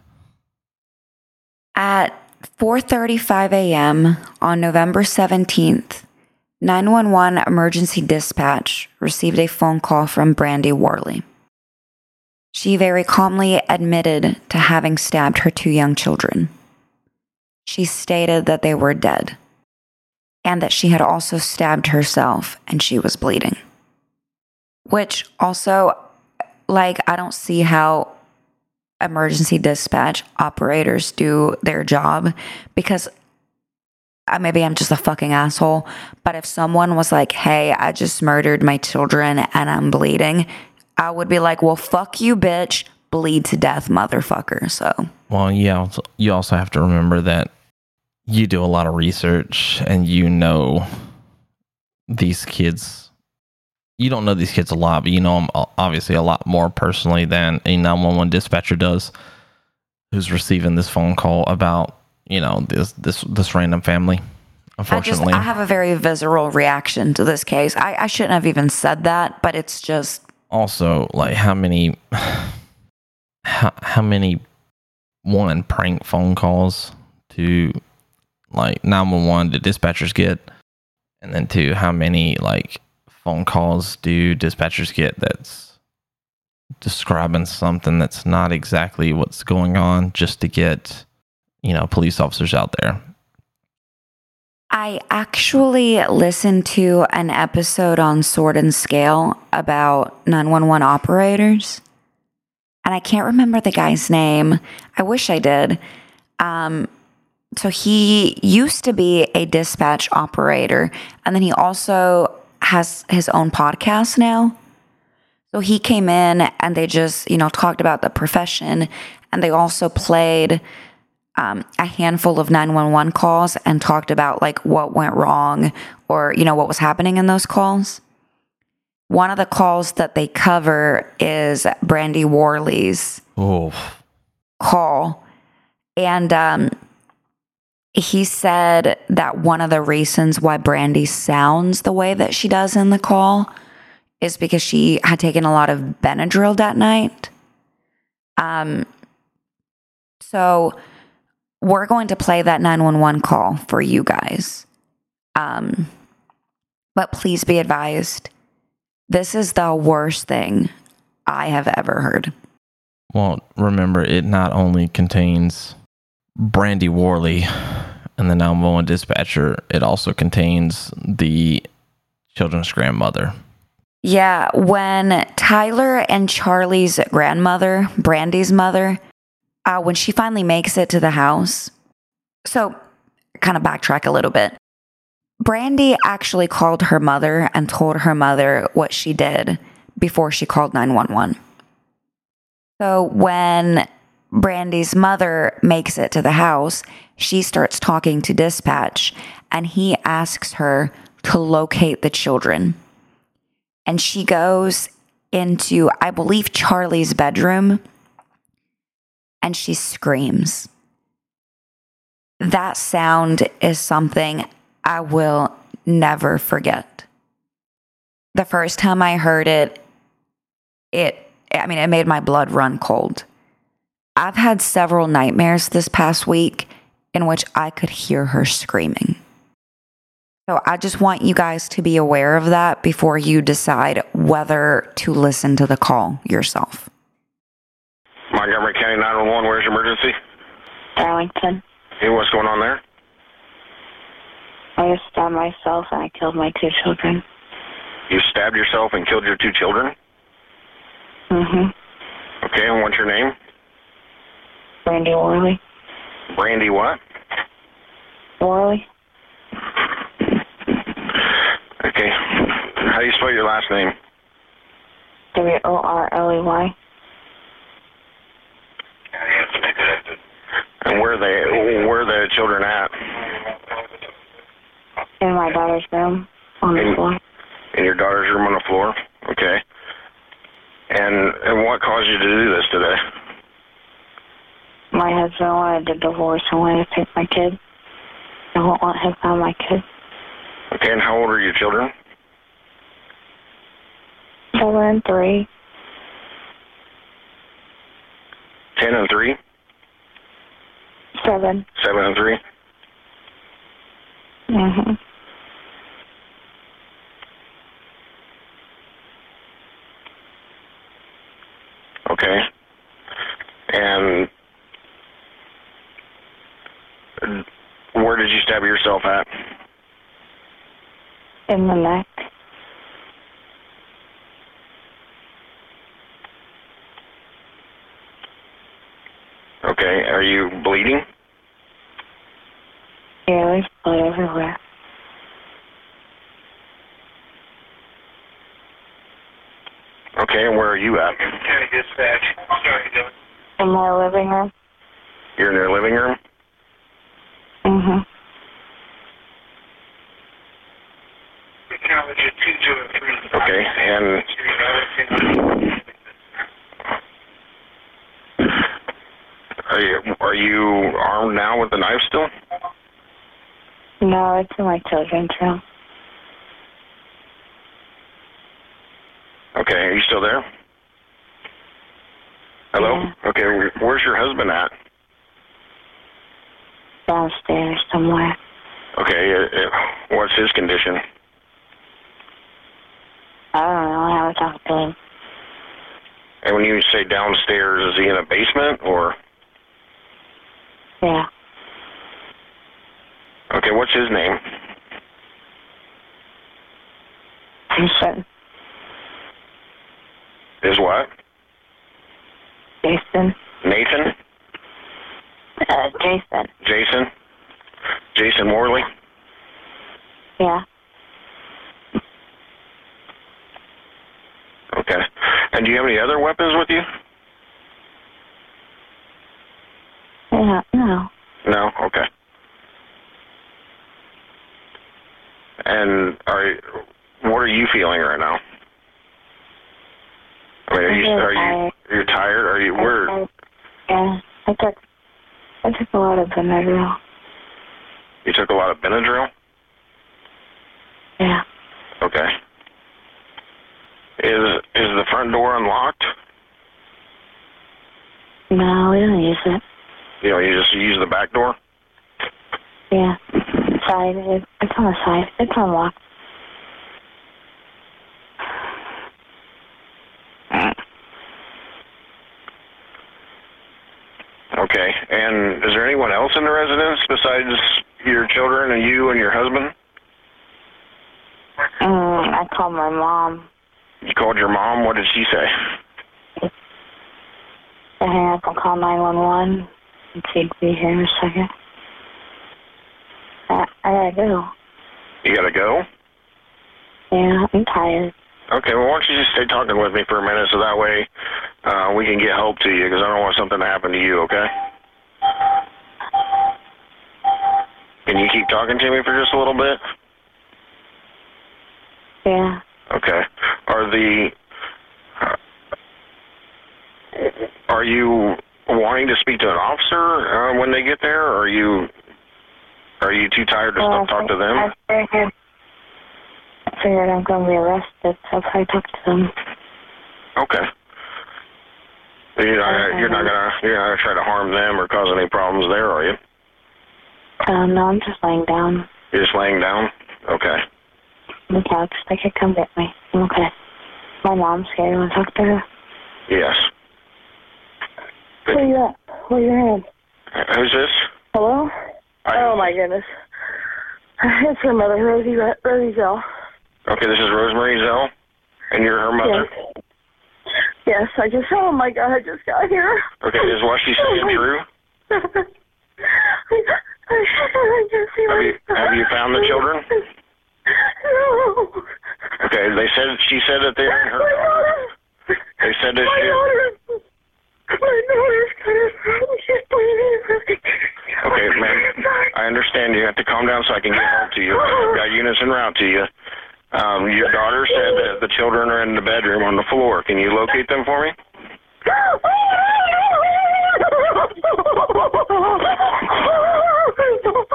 At 4:35 a.m. on November 17th, 911 emergency dispatch received a phone call from Brandy Worley. She very calmly admitted to having stabbed her two young children. She stated that they were dead and that she had also stabbed herself and she was bleeding. Which also, like, I don't see how emergency dispatch operators do their job because maybe I'm just a fucking asshole. But if someone was like, hey, I just murdered my children and I'm bleeding, I would be like, well, fuck you, bitch. Bleed to death, motherfucker. So, Well, yeah, you also have to remember that you do a lot of research and you know these kids. You don't know these kids a lot, but you know them obviously a lot more personally than a 911 dispatcher does who's receiving this phone call about, you know, this this this random family. I just, Unfortunately. I have a very visceral reaction to this case. I, I shouldn't have even said that, but it's just, also like how many [SIGHS] how, how many one prank phone calls to like 911 do dispatchers get and then two how many like phone calls do dispatchers get that's describing something that's not exactly what's going on just to get you know police officers out there I actually listened to an episode on Sword and Scale about 911 operators. And I can't remember the guy's name. I wish I did. Um, so he used to be a dispatch operator, and then he also has his own podcast now. So he came in and they just, you know, talked about the profession, and they also played um, a handful of 911 calls and talked about like what went wrong or, you know, what was happening in those calls. One of the calls that they cover is Brandy Worley's Oh, call. And um, he said that one of the reasons why Brandy sounds the way that she does in the call is because she had taken a lot of Benadryl that night. Um, so we're going to play that 911 call for you guys. Um, but please be advised this is the worst thing I have ever heard. well, remember, it not only contains Brandy Worley and the 911 dispatcher, it also contains the children's grandmother. Yeah, when Tyler and Charlie's grandmother, Brandy's mother, uh, when she finally makes it to the house, so kind of backtrack a little bit. Brandy actually called her mother and told her mother what she did before she called 911. So when Brandy's mother makes it to the house, she starts talking to dispatch and he asks her to locate the children and she goes into, I believe, Charlie's bedroom and she screams. That sound is something I will never forget. The first time I heard it, it, I mean, it made my blood run cold. I've had several nightmares this past week in which I could hear her screaming. So I just want you guys to be aware of that before you decide whether to listen to the call yourself. Montgomery County 911, where's your emergency? Darlington. Hey, what's going on there? I just stabbed myself and I killed my two children. You stabbed yourself and killed your two children? Mm-hmm. Okay, and what's your name? Brandy Worley. Brandy what? Worley. Okay. How do you spell your last name? W-O-R-L-E-Y. And where are they where are the children at? In my daughter's room on the In- floor. In your daughter's room on the floor? Okay. And and what caused you to do this today? My husband wanted a divorce and wanted to take my kid. I won't let him have my kid. Okay, and how old are your children? Seven and three. Ten and three? Seven. Seven and three? Mm-hmm. Okay. And where did you stab yourself at? In the neck. Okay. Are you bleeding? Yeah, there's blood everywhere. Okay, and where are you at? County dispatch. Sorry, In my living room. You're in your living room? Mm-hmm. Okay, and are you are you armed now with the knife still? No, it's in my children's room. Okay, are you still there? Hello? Okay, where's your husband at? Downstairs somewhere. Okay, uh, uh, what's his condition? I don't know. I haven't talked to him. And when you say downstairs, is he in a basement or? Yeah. Okay, what's his name? Jason. Is what? Jason. Nathan? Uh, Jason. Jason? Jason Morley? Yeah. Okay. And do you have any other weapons with you? Yeah. No. No? Okay. And are what are you feeling right now? I mean, are you are you tired. you're tired? Are you where? Yeah, I took I took a lot of Benadryl. You took a lot of Benadryl. Yeah. Okay. Is is the front door unlocked? No, we don't use it. You know, you just use the back door. Yeah. Side. It's on the side. It's unlocked. Okay. And is there anyone else in the residence besides your children and you and your husband? Mm, I called my mom. You called your mom. What did she say? I hang up and call 911 and she'd be here in a second. I, I gotta go. You gotta go. Yeah, I'm tired. Okay. Well, why don't you just stay talking with me for a minute so that way uh, we can get help to you because I don't want something to happen to you. Okay. Can you keep talking to me for just a little bit? Yeah. Okay. Are the uh, are you wanting to speak to an officer uh, when they get there, or are you are you too tired to Well, talk to them? I figured, I figured I'm gonna be arrested, so if I talk to them. Okay. You're not, you're not gonna you're not gonna try to harm them or cause any problems there, are you? Um, no, I'm just laying down You're just laying down. Okay. on the couch. They could come get me. I'm okay. My mom's here. You wanna talk to her? Yes. Where you at? Where you at? Uh, Who's this? Hello? I, Oh my goodness. [LAUGHS] It's her mother, Rosie Rosie Zell. Okay, this is Rosemary Zell, and you're her mother. Yes. Yes, I just oh my god, I just got here. Okay, is what she's saying true? I [LAUGHS] just Have you have you found the children? No. Okay, they said she said that they're in her. They said that My she. daughter. My daughter's got a. She's bleeding. Okay, ma'am. I understand. You have to calm down so I can get help to you. I've got units en route to you. Um, your daughter said that the children are in the bedroom on the floor. Can you locate them for me? [LAUGHS]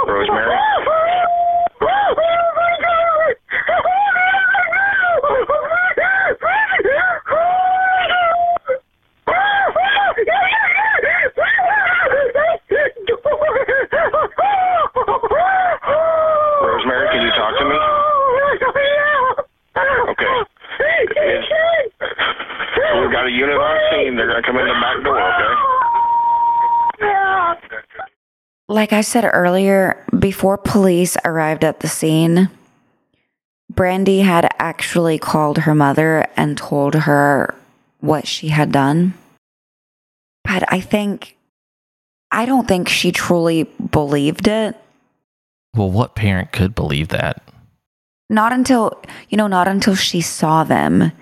Rosemary? Rosemary, can you talk to me? Okay. It's, we've got a unit on scene. They're going to come in the back door, okay? Like I said earlier, before police arrived at the scene, Brandy had actually called her mother and told her what she had done. But I think, I don't think she truly believed it. Well, what parent could believe that? Not until, you know, not until she saw them.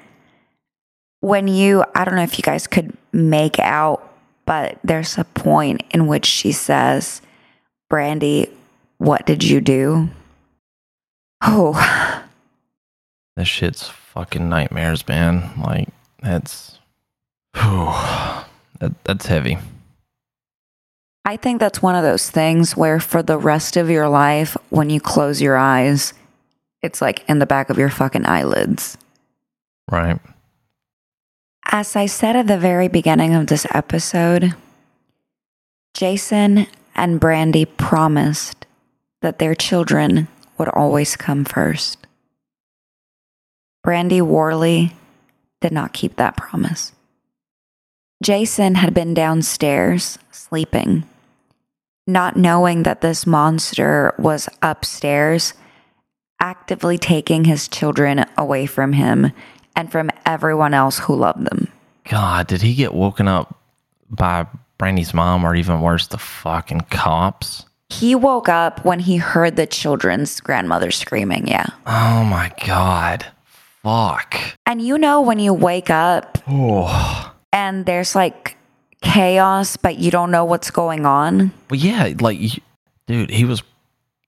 When you, I don't know if you guys could make out, but there's a point in which she says, Brandy, what did you do? Oh, This shit's fucking nightmares, man. Like that's, whew, that, that's heavy. I think that's one of those things where for the rest of your life, when you close your eyes, it's like in the back of your fucking eyelids. Right. As I said at the very beginning of this episode, Jason and Brandy promised that their children would always come first. Brandy Worley did not keep that promise. Jason had been downstairs sleeping, not knowing that this monster was upstairs, actively taking his children away from him and from everyone else who loved them. God, did he get woken up by Brandy's mom or even worse, the fucking cops? He woke up when he heard the children's grandmother screaming, yeah. Oh my God. Fuck. And you know when you wake up Oh. and there's like chaos, but you don't know what's going on? Well, yeah, like, dude, he was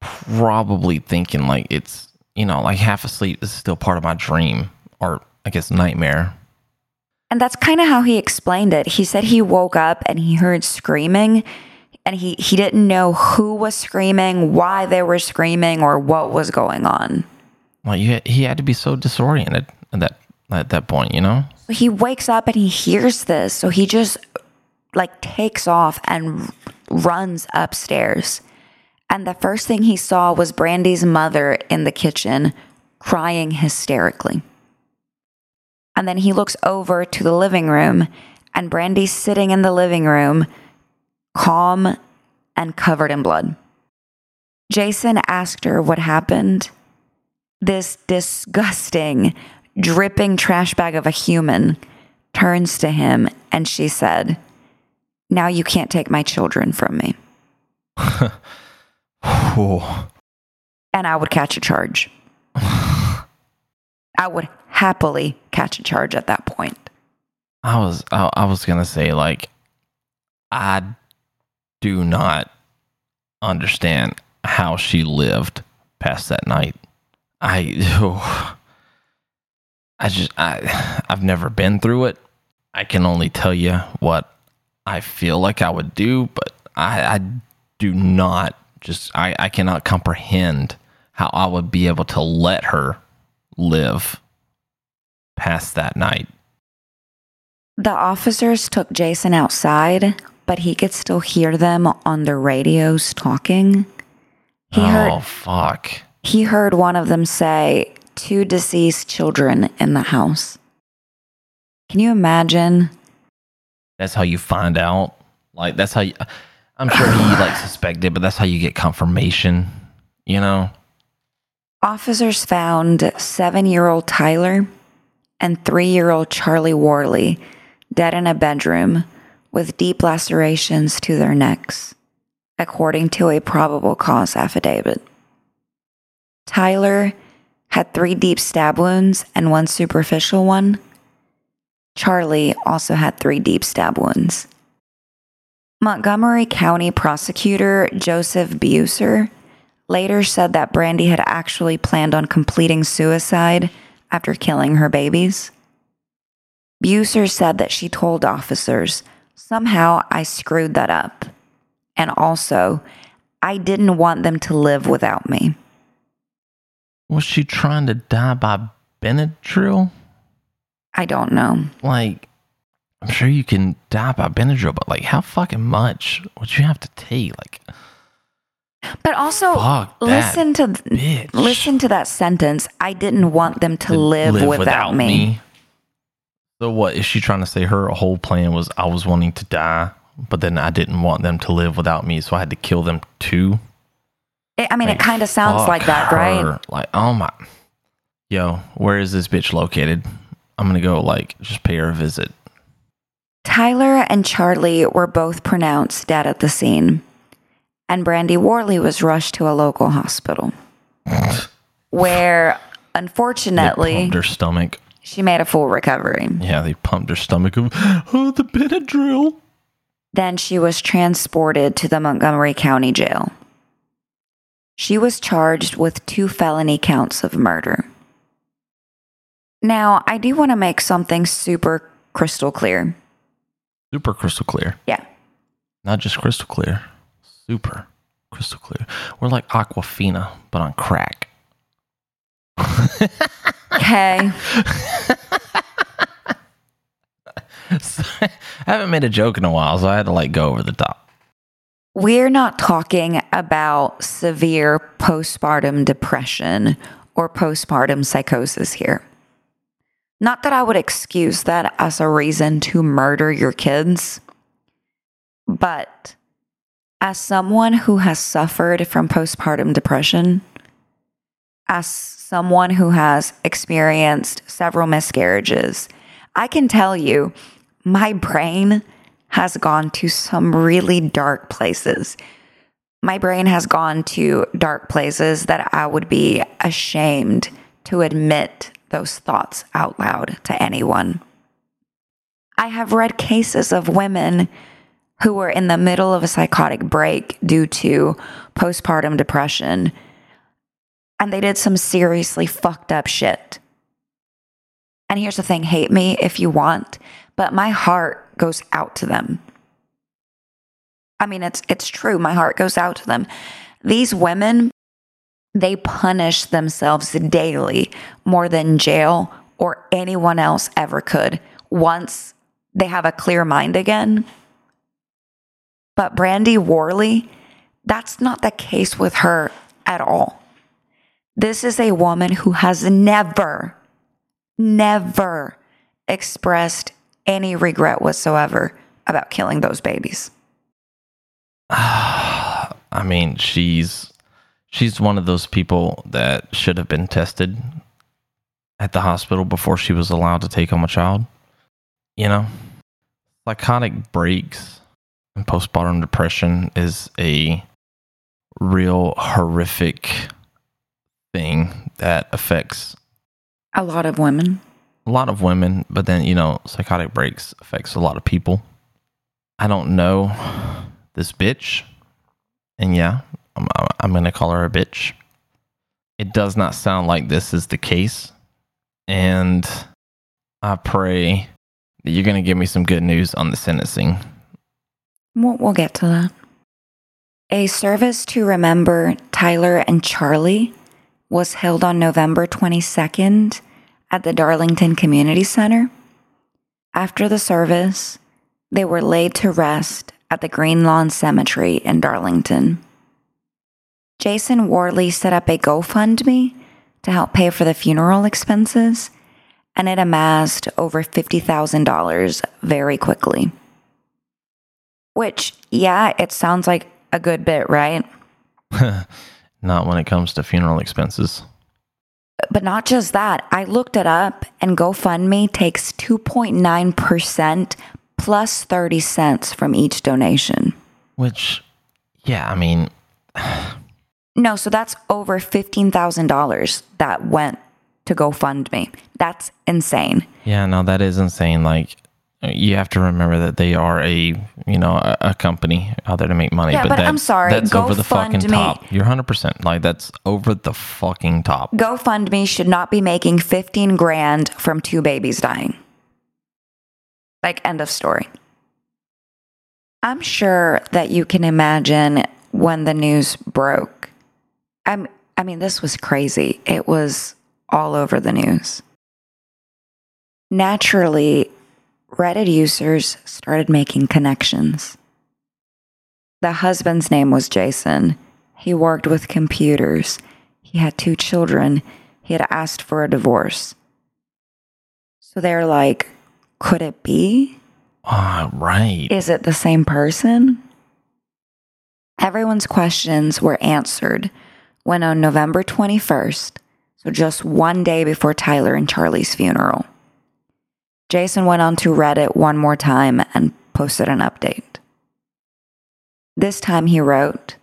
probably thinking, like, it's, you know, like half asleep. This is still part of my dream or I guess nightmare. And that's kind of how he explained it. He said he woke up and he heard screaming and he, he didn't know who was screaming, why they were screaming, or what was going on. Like you, he had to be so disoriented at that at that point, you know. So he wakes up and he hears this. So he just like takes off and runs upstairs. And the first thing he saw was Brandy's mother in the kitchen crying hysterically. And then he looks over to the living room, and Brandy's sitting in the living room, calm and covered in blood. Jason asked her what happened. This disgusting, dripping trash bag of a human turns to him and she said, Now you can't take my children from me. [LAUGHS] And I would catch a charge. [LAUGHS] I would happily catch a charge at that point. I was I, I was gonna say like I do not understand how she lived past that night. I oh, [SIGHS] I just I I've never been through it. I can only tell you what I feel like I would do, but I, I do not just I, I cannot comprehend how I would be able to let her live past that night. The officers took Jason outside, but he could still hear them on the radios talking. He oh heard fuck. he heard one of them say two deceased children in the house. Can you imagine? That's how you find out. Like that's how you I'm sure he [SIGHS] like suspected, but that's how you get confirmation, you know? Officers found seven year old Tyler and three year old Charlie Worley dead in a bedroom with deep lacerations to their necks, according to a probable cause affidavit. Tyler had three deep stab wounds and one superficial one. Charlie also had three deep stab wounds. Montgomery County prosecutor Joseph Buser later said that Brandy had actually planned on completing suicide after killing her babies. Buser said that she told officers, somehow I screwed that up. And also, I didn't want them to live without me. Was she trying to die by Benadryl? I don't know. Like, I'm sure you can die by Benadryl, but like, how fucking much would you have to take? Like, But also, Fuck listen to bitch. listen to that sentence. I didn't want them to, live, without, me. So what is she trying to say? Her whole plan was I was wanting to die, but then I didn't want them to live without me, so I had to kill them too. It- I mean, Like, it kind of sounds like that, right? Like, oh my, yo, where is this bitch located? I'm gonna go like just pay her a visit. Tyler and Charlie were both pronounced dead at the scene, and Brandy Worley was rushed to a local hospital, [SIGHS] where They unfortunately pumped her stomach. she made a full recovery. Yeah, they pumped her stomach of [GASPS] oh the Benadryl. Then she was transported to the Montgomery County Jail. She was charged with two felony counts of murder. Now, I do want to make something super crystal clear. Super crystal clear. Yeah. Not just crystal clear. Super crystal clear. We're like Aquafina, but on crack. Okay. [LAUGHS] I haven't made a joke in a while, so I had to like go over the top. We're not talking about severe postpartum depression or postpartum psychosis here. Not that I would excuse that as a reason to murder your kids, but as someone who has suffered from postpartum depression, as someone who has experienced several miscarriages, I can tell you my brain has gone to some really dark places. My brain has gone to dark places that I would be ashamed to admit those thoughts out loud to anyone. I have read cases of women who were in the middle of a psychotic break due to postpartum depression and they did some seriously fucked up shit. And here's the thing hate me if you want, but my heart goes out to them. I mean, it's it's true. My heart goes out to them. These women, they punish themselves daily more than jail or anyone else ever could once they have a clear mind again. But Brandy Worley, that's not the case with her at all. This is a woman who has never, never expressed any regret whatsoever about killing those babies. [SIGHS] I mean, she's she's one of those people that should have been tested at the hospital before she was allowed to take home a child. You know, psychotic breaks and postpartum depression is a real horrific thing that affects A lot of women. a lot of women, but then, you know, psychotic breaks affects a lot of people. I don't know this bitch. And yeah, I'm, I'm going to call her a bitch. It does not sound like this is the case. And I pray that you're going to give me some good news on the sentencing. We'll, we'll get to that. A service to remember Tyler and Charlie was held on November 22nd at the Darlington Community Center. After the service, they were laid to rest at the Green Lawn Cemetery in Darlington. Jason Worley set up a GoFundMe to help pay for the funeral expenses, and it amassed over $50,000 very quickly. Which, yeah, it sounds like a good bit, right? [LAUGHS] Not when it comes to funeral expenses. But not just that. I looked it up, and GoFundMe takes 2.9% plus 30 cents from each donation. Which, yeah, I mean, [SIGHS] No, so that's over $15,000 that went to GoFundMe. That's insane. yeah, no, that is insane. Like, you have to remember that they are a, you know, a, a company out there to make money. Yeah, but that- I'm sorry, That's over the fucking GoFundMe- top. You're 100%. Like, that's over the fucking top. GoFundMe should not be making 15 grand from two babies dying. Like, end of story. I'm sure that you can imagine when the news broke. I'm, I mean, this was crazy. It was all over the news. Naturally, Reddit users started making connections. The husband's name was Jason. He worked with computers. He had two children. He had asked for a divorce. So they're like, could it be? Ah, right. Is it the same person? Everyone's questions were answered when on November 21st, so just one day before Tyler and Charlie's funeral, Jason went on to Reddit one more time and posted an update. This time he wrote,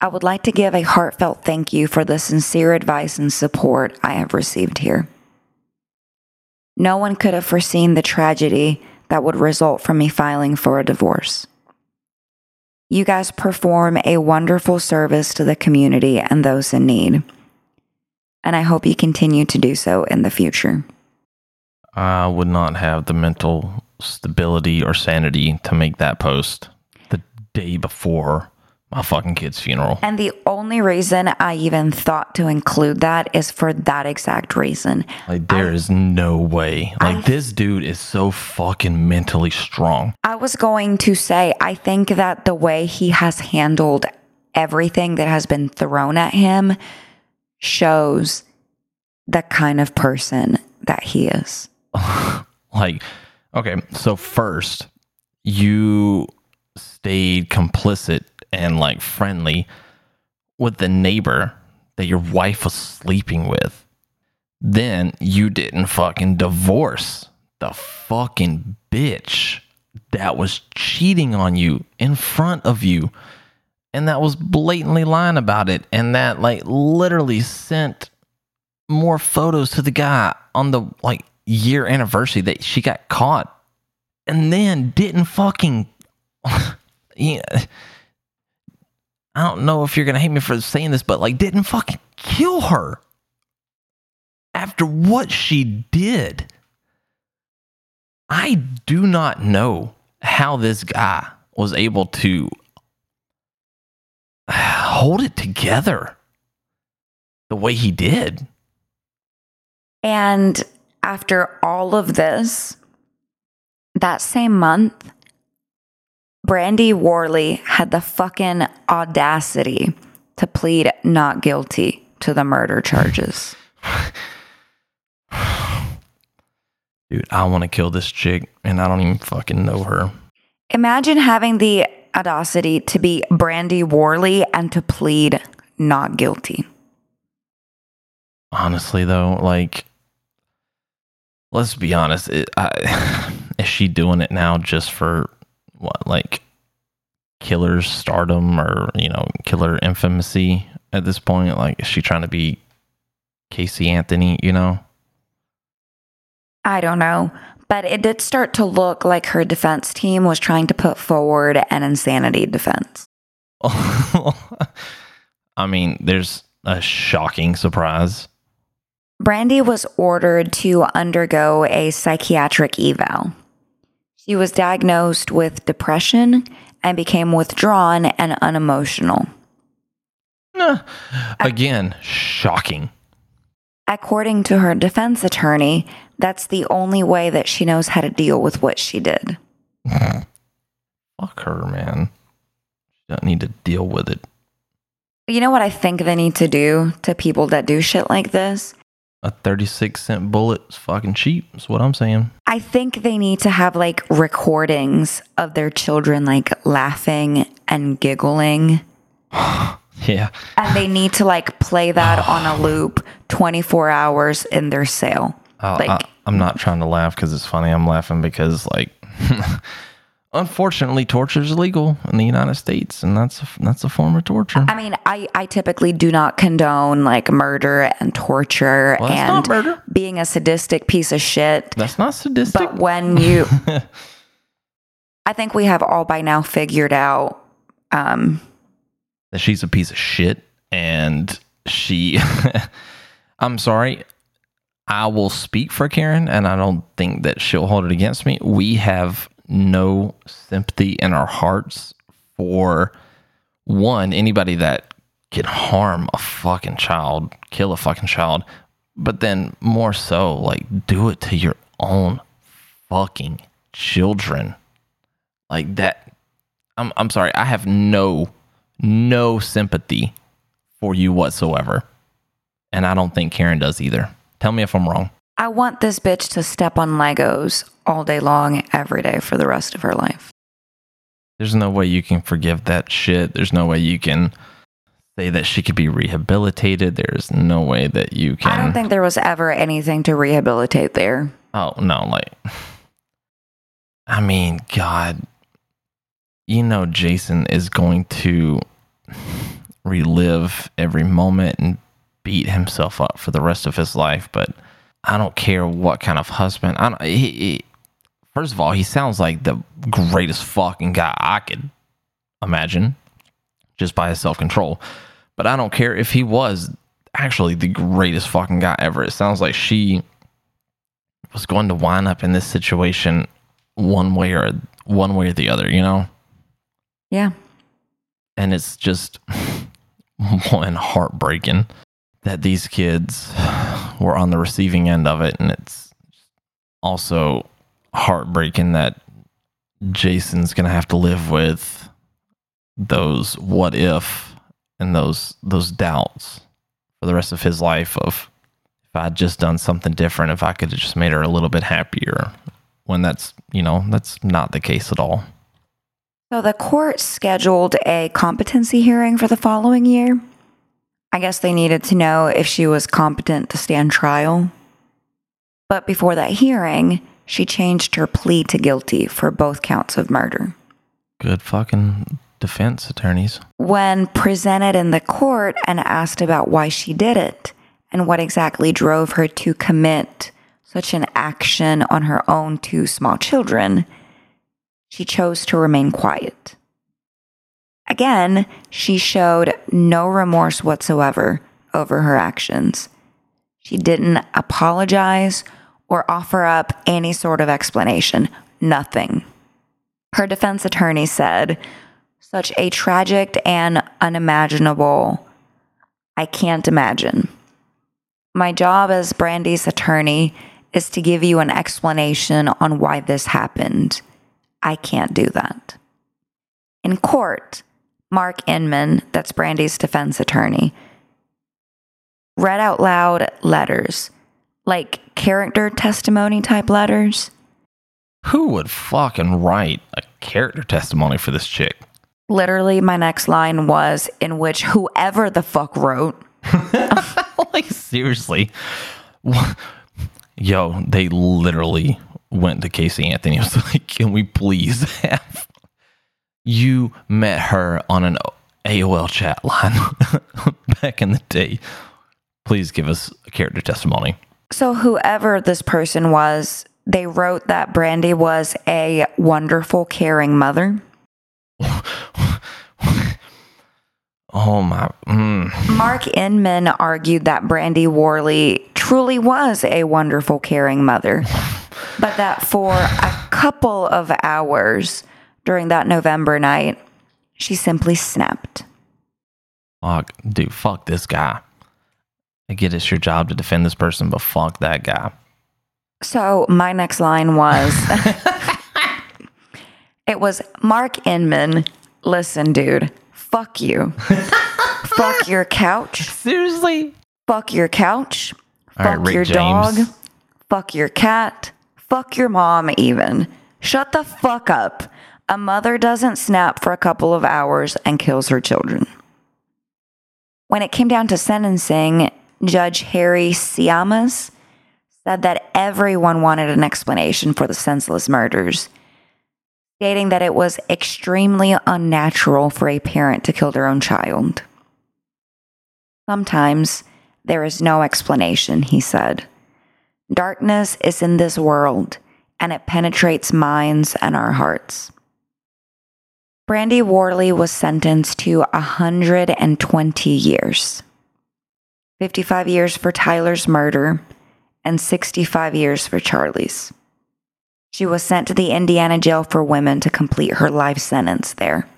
I would like to give a heartfelt thank you for the sincere advice and support I have received here. No one could have foreseen the tragedy that would result from me filing for a divorce. You guys perform a wonderful service to the community and those in need. And I hope you continue to do so in the future. I would not have the mental stability or sanity to make that post the day before my fucking kid's funeral. And the only reason I even thought to include that is for that exact reason. Like, there is no way. Like, this dude is so fucking mentally strong. I was going to say, I think that the way he has handled everything that has been thrown at him shows the kind of person that he is. [LAUGHS] Like, okay, so first, you stayed complicit and like friendly with the neighbor that your wife was sleeping with. Then you didn't fucking divorce the fucking bitch that was cheating on you in front of you and that was blatantly lying about it and that like literally sent more photos to the guy on the like year anniversary that she got caught and then didn't fucking [LAUGHS] yeah I don't know if you're gonna hate me for saying this, but like didn't fucking kill her after what she did. I do not know how this guy was able to [SIGHS] hold it together the way he did. And after all of this, that same month, Brandy Worley had the fucking audacity to plead not guilty to the murder charges. [SIGHS] Dude, I want to kill this chick and I don't even fucking know her. Imagine having the audacity to be Brandy Worley and to plead not guilty. Honestly, though, like, let's be honest. It, I, [SIGHS] is she doing it now just for what, like, killer stardom or, you know, killer infamy at this point? Like, is she trying to be Casey Anthony, you know? I don't know, but it did start to look like her defense team was trying to put forward an insanity defense. [LAUGHS] I mean, there's a shocking surprise. Brandy was ordered to undergo a psychiatric eval. She was diagnosed with depression and became withdrawn and unemotional. Again, shocking. According to her defense attorney, that's the only way that she knows how to deal with what she did. [LAUGHS] Fuck her, man. She doesn't need to deal with it. You know what I think they need to do to people that do shit like this? A 36 cent bullet is fucking cheap, is what I'm saying. I think they need to have like recordings of their children like laughing and giggling. [SIGHS] Yeah. And they need to like play that [SIGHS] on a loop 24 hours in their cell. I, Like- I, I'm not trying to laugh because it's funny. I'm laughing because, like, [LAUGHS] unfortunately, torture is illegal in the United States, and that's a, that's a form of torture. I mean, I, I typically do not condone like murder and torture Well, and being a sadistic piece of shit. That's not sadistic. But when you, [LAUGHS] I think we have all by now figured out. Um, that she's a piece of shit and she [LAUGHS] I'm sorry. I will speak for Karen and I don't think that she'll hold it against me. We have no sympathy in our hearts for one anybody that can harm a fucking child, kill a fucking child, but then more so like do it to your own fucking children. Like that I'm I'm sorry. I have no no sympathy for you whatsoever. And I don't think Karen does either. Tell me if I'm wrong. I want this bitch to step on Legos all day long, every day for the rest of her life. There's no way you can forgive that shit. There's no way you can say that she could be rehabilitated. There's no way that you can. I don't think there was ever anything to rehabilitate there. Oh, no, like I mean, God, you know Jason is going to relive every moment and beat himself up for the rest of his life, but I don't care what kind of husband. I don't, he, he- first of all, he sounds like the greatest fucking guy I could imagine just by his self control. But I don't care if he was actually the greatest fucking guy ever. It sounds like she was going to wind up in this situation one way or one way or the other, you know? Yeah. And it's just [LAUGHS] one heartbreaking that these kids [SIGHS] were on the receiving end of it. And it's also heartbreaking that Jason's going to have to live with those what if and those those doubts for the rest of his life of if I'd just done something different, if I could have just made her a little bit happier. When that's, you know, that's not the case at all. So the court scheduled a competency hearing for the following year. I guess they needed to know if she was competent to stand trial. But before that hearing, she changed her plea to guilty for both counts of murder. Good fucking defense attorneys. When presented in the court and asked about why she did it and what exactly drove her to commit such an action on her own two small children, she chose to remain quiet. Again, she showed no remorse whatsoever over her actions. She didn't apologize or offer up any sort of explanation. Nothing. Her defense attorney said, such a tragic and unimaginable, I can't imagine. My job as Brandy's attorney is to give you an explanation on why this happened. I can't do that. In court, Mark Inman, that's Brandy's defense attorney, read out loud letters, like character testimony type letters. Who would fucking write a character testimony for this chick? Literally, my next line was in which whoever the fuck wrote. [LAUGHS] like, seriously. Yo, they literally went to Casey Anthony. [LAUGHS] I was like, can we please have you met her on an AOL chat line [LAUGHS] back in the day? Please give us a character testimony. So, whoever this person was, they wrote that Brandy was a wonderful, caring mother. [LAUGHS] oh my. Mm. Mark Inman argued that Brandy Worley truly was a wonderful, caring mother, [LAUGHS] but that for a couple of hours during that November night, she simply snapped. Fuck, dude, fuck this guy. I get it's your job to defend this person, but fuck that guy. So my next line was [LAUGHS] it was Mark Inman, listen, dude, fuck you. [LAUGHS] fuck your couch. Seriously? Fuck your couch. All right, fuck Rick your James. dog. Fuck your cat. Fuck your mom, even. Shut the fuck up. A mother doesn't snap for a couple of hours and kills her children. When it came down to sentencing, Judge Harry Siamas said that everyone wanted an explanation for the senseless murders, stating that it was extremely unnatural for a parent to kill their own child. Sometimes there is no explanation, he said. Darkness is in this world, and it penetrates minds and our hearts. Brandy Worley was sentenced to 120 years 55 years for Tyler's murder and 65 years for Charlie's. She was sent to the Indiana jail for women to complete her life sentence there.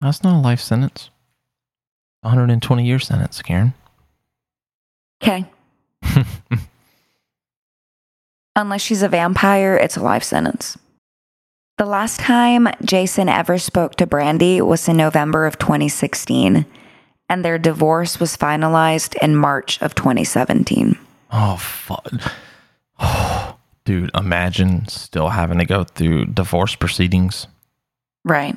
That's not a life sentence. 120 year sentence, Karen. Okay. [LAUGHS] Unless she's a vampire, it's a life sentence. The last time Jason ever spoke to Brandy was in November of 2016, and their divorce was finalized in March of 2017. Oh, fuck. [SIGHS] Dude, imagine still having to go through divorce proceedings Right.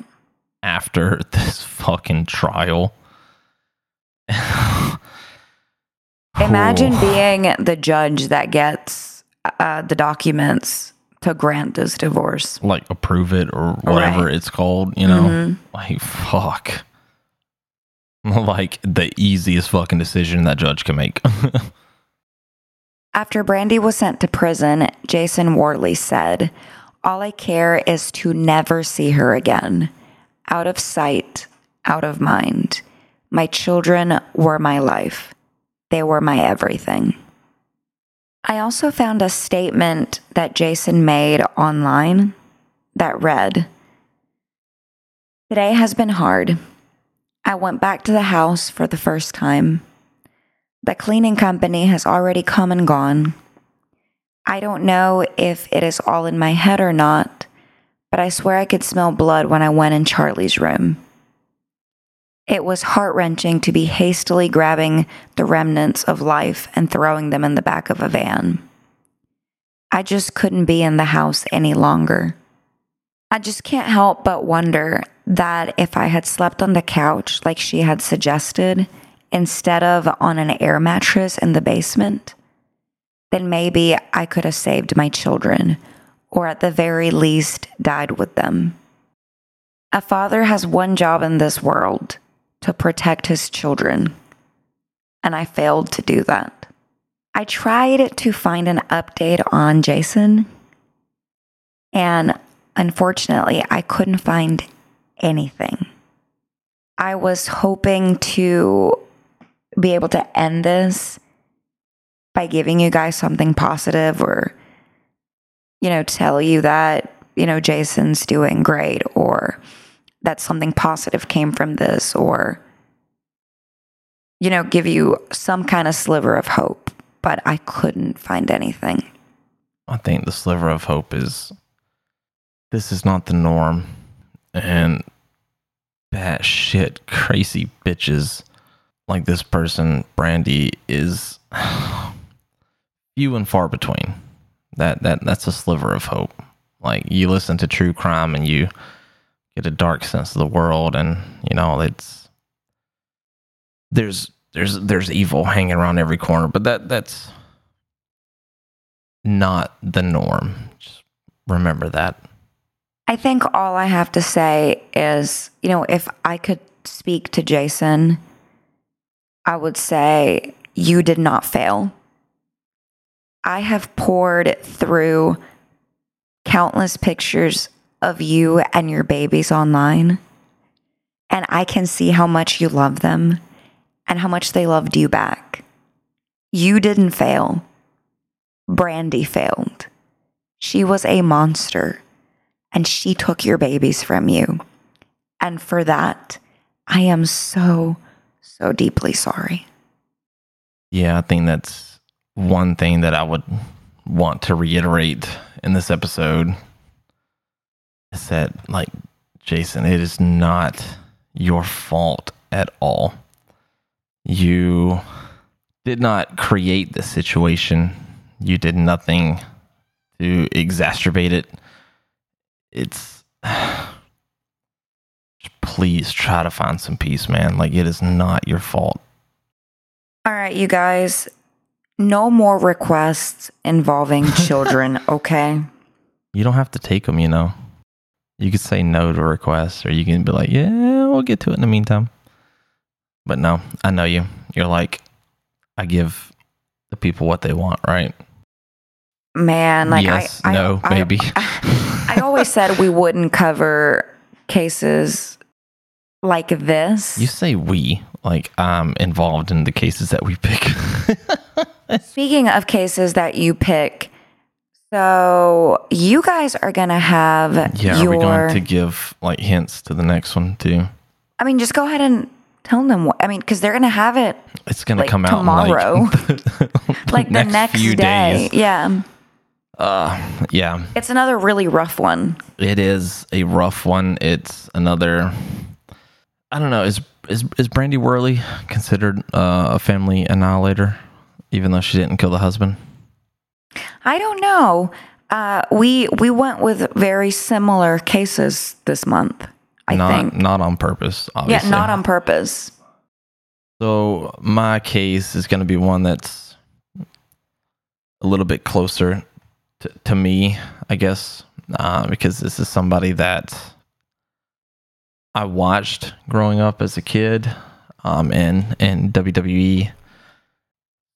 after [LAUGHS] this fucking trial. [SIGHS] Imagine being the judge that gets uh, the documents to grant this divorce. like approve it or whatever Right. it's called, you know? Mhm. Like, fuck. [LAUGHS] Like the easiest fucking decision that judge can make. [LAUGHS] After Brandy was sent to prison, Jason Worley said, All I care is to never see her again. Out of sight, out of mind. My children were my life, they were my everything. I also found a statement that Jason made online that read Today has been hard. I went back to the house for the first time. The cleaning company has already come and gone. I don't know if it is all in my head or not, but I swear I could smell blood when I went in Charlie's room. It was heart wrenching to be hastily grabbing the remnants of life and throwing them in the back of a van. I just couldn't be in the house any longer. I just can't help but wonder that if I had slept on the couch like she had suggested, instead of on an air mattress in the basement, then maybe I could have saved my children, or at the very least, died with them. A father has one job in this world to protect his children, and I failed to do that. I tried to find an update on Jason, and unfortunately, I couldn't find anything. I was hoping to be able to end this by giving you guys something positive or, you know, tell you that, you know, Jason's doing great or that something positive came from this or, you know, give you some kind of sliver of hope. But I couldn't find anything. I think the sliver of hope is this is not the norm. And that shit crazy bitches like this person, Brandy, is [SIGHS] few and far between. That that that's a sliver of hope. Like you listen to true crime and you get a dark sense of the world and you know it's there's there's there's evil hanging around every corner, but that that's not the norm. Just remember that. I think all I have to say is, you know, if I could speak to Jason, I would say you did not fail. I have poured through countless pictures of you and your babies online, and I can see how much you love them and how much they loved you back. You didn't fail. Brandy failed. She was a monster and she took your babies from you. And for that, I am so, so deeply sorry. Yeah, I think that's one thing that I would want to reiterate in this episode is that, like, Jason, it is not your fault at all. You did not create the situation, you did nothing to exacerbate it. It's. [SIGHS] Please try to find some peace, man. Like, it is not your fault. All right, you guys, no more requests involving children, [LAUGHS] okay? You don't have to take them, you know. You could say no to requests, or you can be like, yeah, we'll get to it in the meantime. But no, I know you. You're like, I give the people what they want, right? Man, like yes, I, no, I, maybe. I, [LAUGHS] I always said we wouldn't cover cases like this. you say we, like I'm involved in the cases that we pick. [LAUGHS] Speaking of cases that you pick, so you guys are gonna have yeah, your. are we going to give like hints to the next one too? I mean, just go ahead and tell them. What, I mean, because they're gonna have it It's gonna Like, come out tomorrow. [LAUGHS] like, [LAUGHS] like the next few day. days. Yeah, Uh, yeah, it's another really rough one. It is a rough one. It's another. I don't know. Is is is Brandy Worley considered uh, a family annihilator, even though she didn't kill the husband? I don't know. Uh, we we went with very similar cases this month. I not think. not on purpose. Obviously. Yeah, not on purpose. So my case is going to be one that's a little bit closer to, to me, I guess, uh, because this is somebody that I watched growing up as a kid um, in in WWE.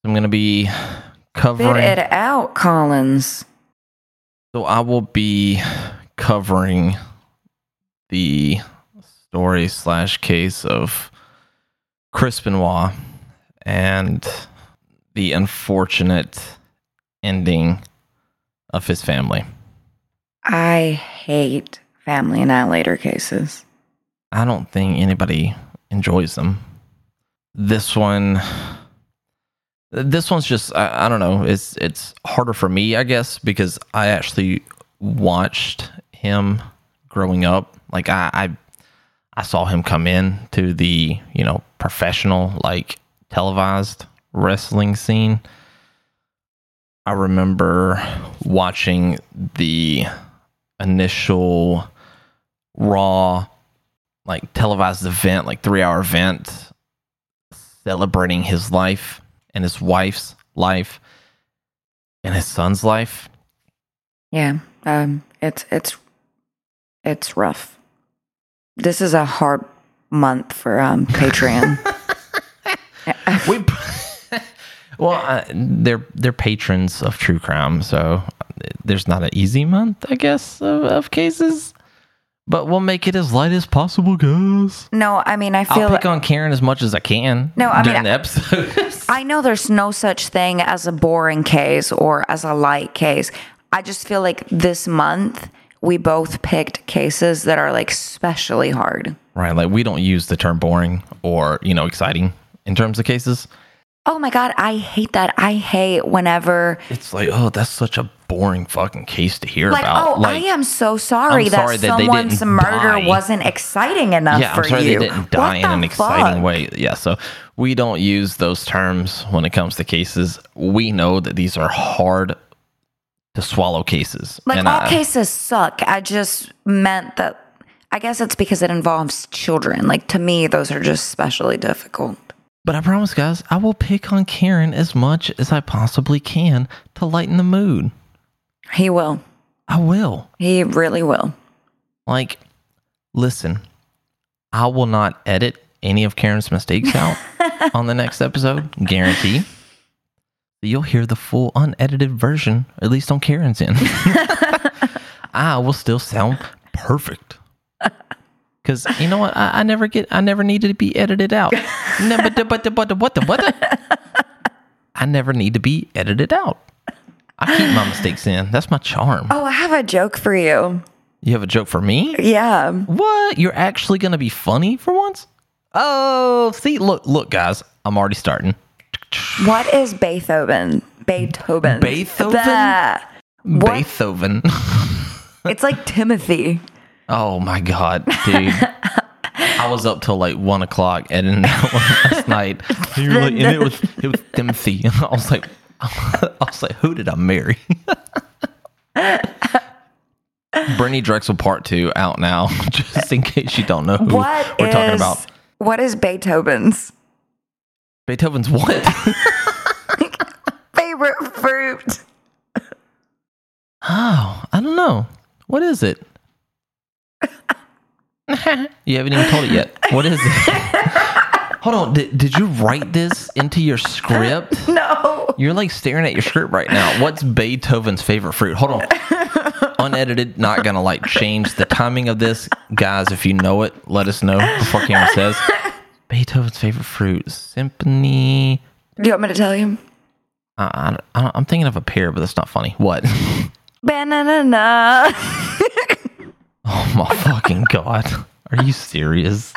I'm going to be covering. Spit it out, Collins. So I will be covering the story slash case of Chris Benoit and the unfortunate ending of his family. I hate family annihilator cases. I don't think anybody enjoys them. This one this one's just I, I don't know, it's it's harder for me, I guess, because I actually watched him growing up. Like I I, I saw him come in to the, you know, professional like televised wrestling scene. I remember watching the initial raw like televised event, like three hour event celebrating his life and his wife's life and his son's life. Yeah, um, it's it's it's rough. This is a hard month for um, Patreon. [LAUGHS] [LAUGHS] we, [LAUGHS] well, uh, they're they're patrons of true crime, so there's not an easy month, I guess, of, of cases. But we'll make it as light as possible, guys. No, I mean I I'll feel pick on Karen as much as I can. No, I mean, the I- episode. [LAUGHS] I know there's no such thing as a boring case or as a light case. I just feel like this month we both picked cases that are like especially hard. right, like we don't use the term boring or you know exciting in terms of cases. Oh my god, I hate that. I hate whenever It's like, oh, that's such a boring fucking case to hear like about. oh, like, I am so sorry I'm that sorry that someone's murder die. wasn't exciting enough yeah, for I'm sorry you. they didn't die What in an the exciting fuck? way. Yeah, so we don't use those terms when it comes to cases. We know that these are hard to swallow cases. Like and all I- cases suck. I just meant that I guess it's because it involves children. Like to me, those are just especially difficult. But I promise, guys, I will pick on Karen as much as I possibly can to lighten the mood. He will. I will. He really will. Like, listen, I will not edit any of Karen's mistakes out [LAUGHS] on the next episode, guarantee. You'll hear the full unedited version, at least on Karen's end. [LAUGHS] I will still sound perfect. Because you know what? I, I never get, I never needed to be edited out. [LAUGHS] No, but, the- but, the- but, the- what the, what the? I never need to be edited out. I keep my mistakes in. That's my charm. Oh, I have a joke for you. You have a joke for me? Yeah. What? You're actually gonna be funny for once? Oh, see, look, look, guys, I'm already starting. What is Beethoven? Beethoven. Beethoven? The- Beethoven. [LAUGHS] It's like Timothy. oh my god, dude. [LAUGHS] I was up till like one o'clock editing that one last [LAUGHS] night. And, like- and it was it was Timothy. And I was like, [LAUGHS] I was like, who did I marry? [LAUGHS] Bernie Drexel Part Two out now, [LAUGHS] just in case you don't know who What we're talking about. What is Beethoven's Beethoven's what? favorite fruit? Oh, I don't know. What is it? you haven't even told it yet. What is it? Hold on. Did, did you write this into your script? [LAUGHS] No. You're like staring at your script right now. What's Beethoven's favorite fruit? Hold on. [LAUGHS] Unedited, not gonna like change the timing of this. Guys, if you know it, let us know before Cameron says. [LAUGHS] Beethoven's favorite fruit. Symphony. Do you want me to tell you? I, I, I'm thinking of a pear, but that's not funny. What? Banana. Oh my fucking god. Are you serious?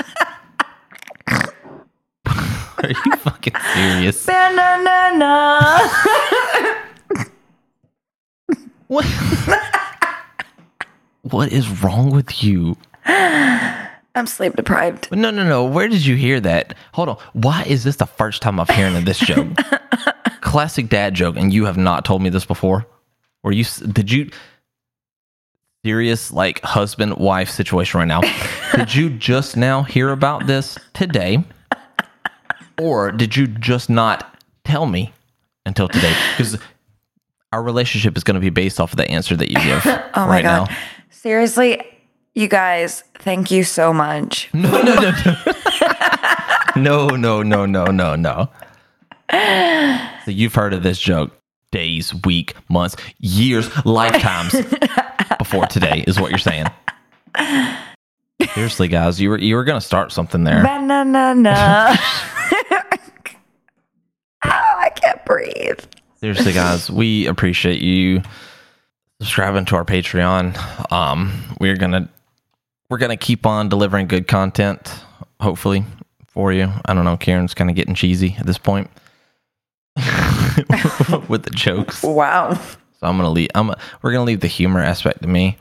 [LAUGHS] Are you fucking serious? Banana. What? what is wrong with you? I'm sleep deprived. No, no, no. Where did you hear that? Hold on. Why is this the first time I've hearing of this joke? [LAUGHS] Classic dad joke, and you have not told me this before. Or you did you serious like husband wife situation right now? [LAUGHS] did you just now hear about this today, or did you just not tell me until today? [SIGHS] Because our relationship is going to be based off of the answer that you [LAUGHS] give Oh my right god. now. Seriously, you guys, thank you so much. [LAUGHS] No, no, no, no. no, no, no, no, no, no. [SIGHS] So you've heard of this joke days, week, months, years, lifetimes before today is what you're saying. [LAUGHS] Seriously, guys, you were you were gonna start something there. Banana. Can't breathe. Seriously, guys, we appreciate you subscribing to our Patreon. Um, we're gonna we're gonna keep on delivering good content, hopefully for you. I don't know, Karen's kind of getting cheesy at this point [LAUGHS] with the jokes. Wow. So I'm gonna leave. I'm we're gonna leave the humor aspect to me,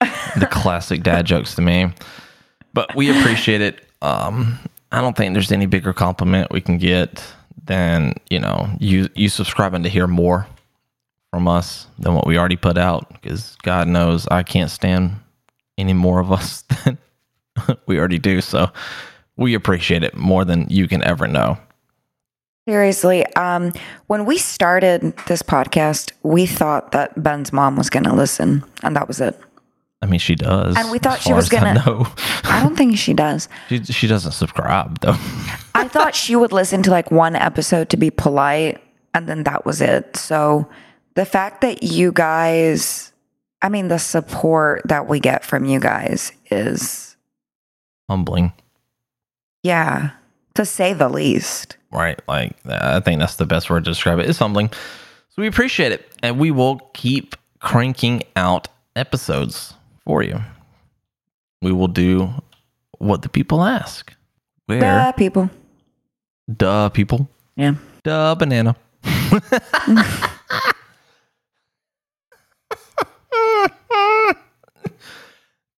the [LAUGHS] classic dad jokes to me. But we appreciate it. Um, I don't think there's any bigger compliment we can get than you know you you subscribing to hear more from us than what we already put out. Because God knows I can't stand any more of us [LAUGHS] than we already do. So we appreciate it more than you can ever know. Seriously, um, when we started this podcast, we thought that Ben's mom was going to listen, and that was it. I mean, she does. And we thought she was gonna- know. I don't think she does. [LAUGHS] She, she doesn't subscribe though. I thought she would listen to like one episode to be polite, and then that was it. So the fact that you guys I mean, the support that we get from you guys is, Humbling. yeah, to say the least. Right. Like, I think that's the best word to describe it. It's humbling. So we appreciate it. And we will keep cranking out episodes for you. We will do what the people ask. Where? Yeah, people. Duh, people. Yeah. Duh, banana. [LAUGHS]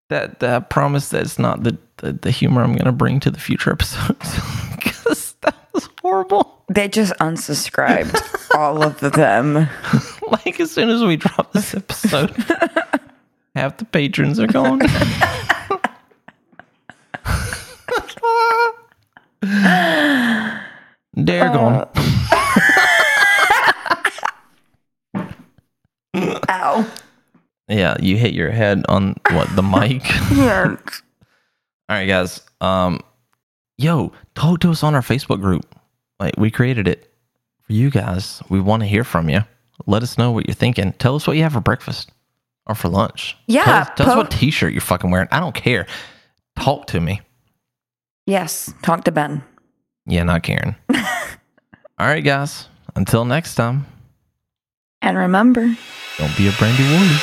that that promise that's not the, the, the humor I'm going to bring to the future episodes [LAUGHS] because that was horrible. They just unsubscribed, [LAUGHS] all of them. like as soon as we drop this episode, half the patrons are gone. They're gone. [LAUGHS] Ow. Yeah, you hit your head on what the mic. [LAUGHS] Yeah. All right, guys. Um, yo, talk to us on our Facebook group. Like we created it for you guys. We want to hear from you. Let us know what you're thinking. Tell us what you have for breakfast or for lunch. Yeah, Tell us, tell us what T-shirt you're fucking wearing. I don't care. Talk to me. Yes, talk to Ben. Yeah, not Karen. [LAUGHS] All right, guys. Until next time. And remember, Don't be a brandy Worley.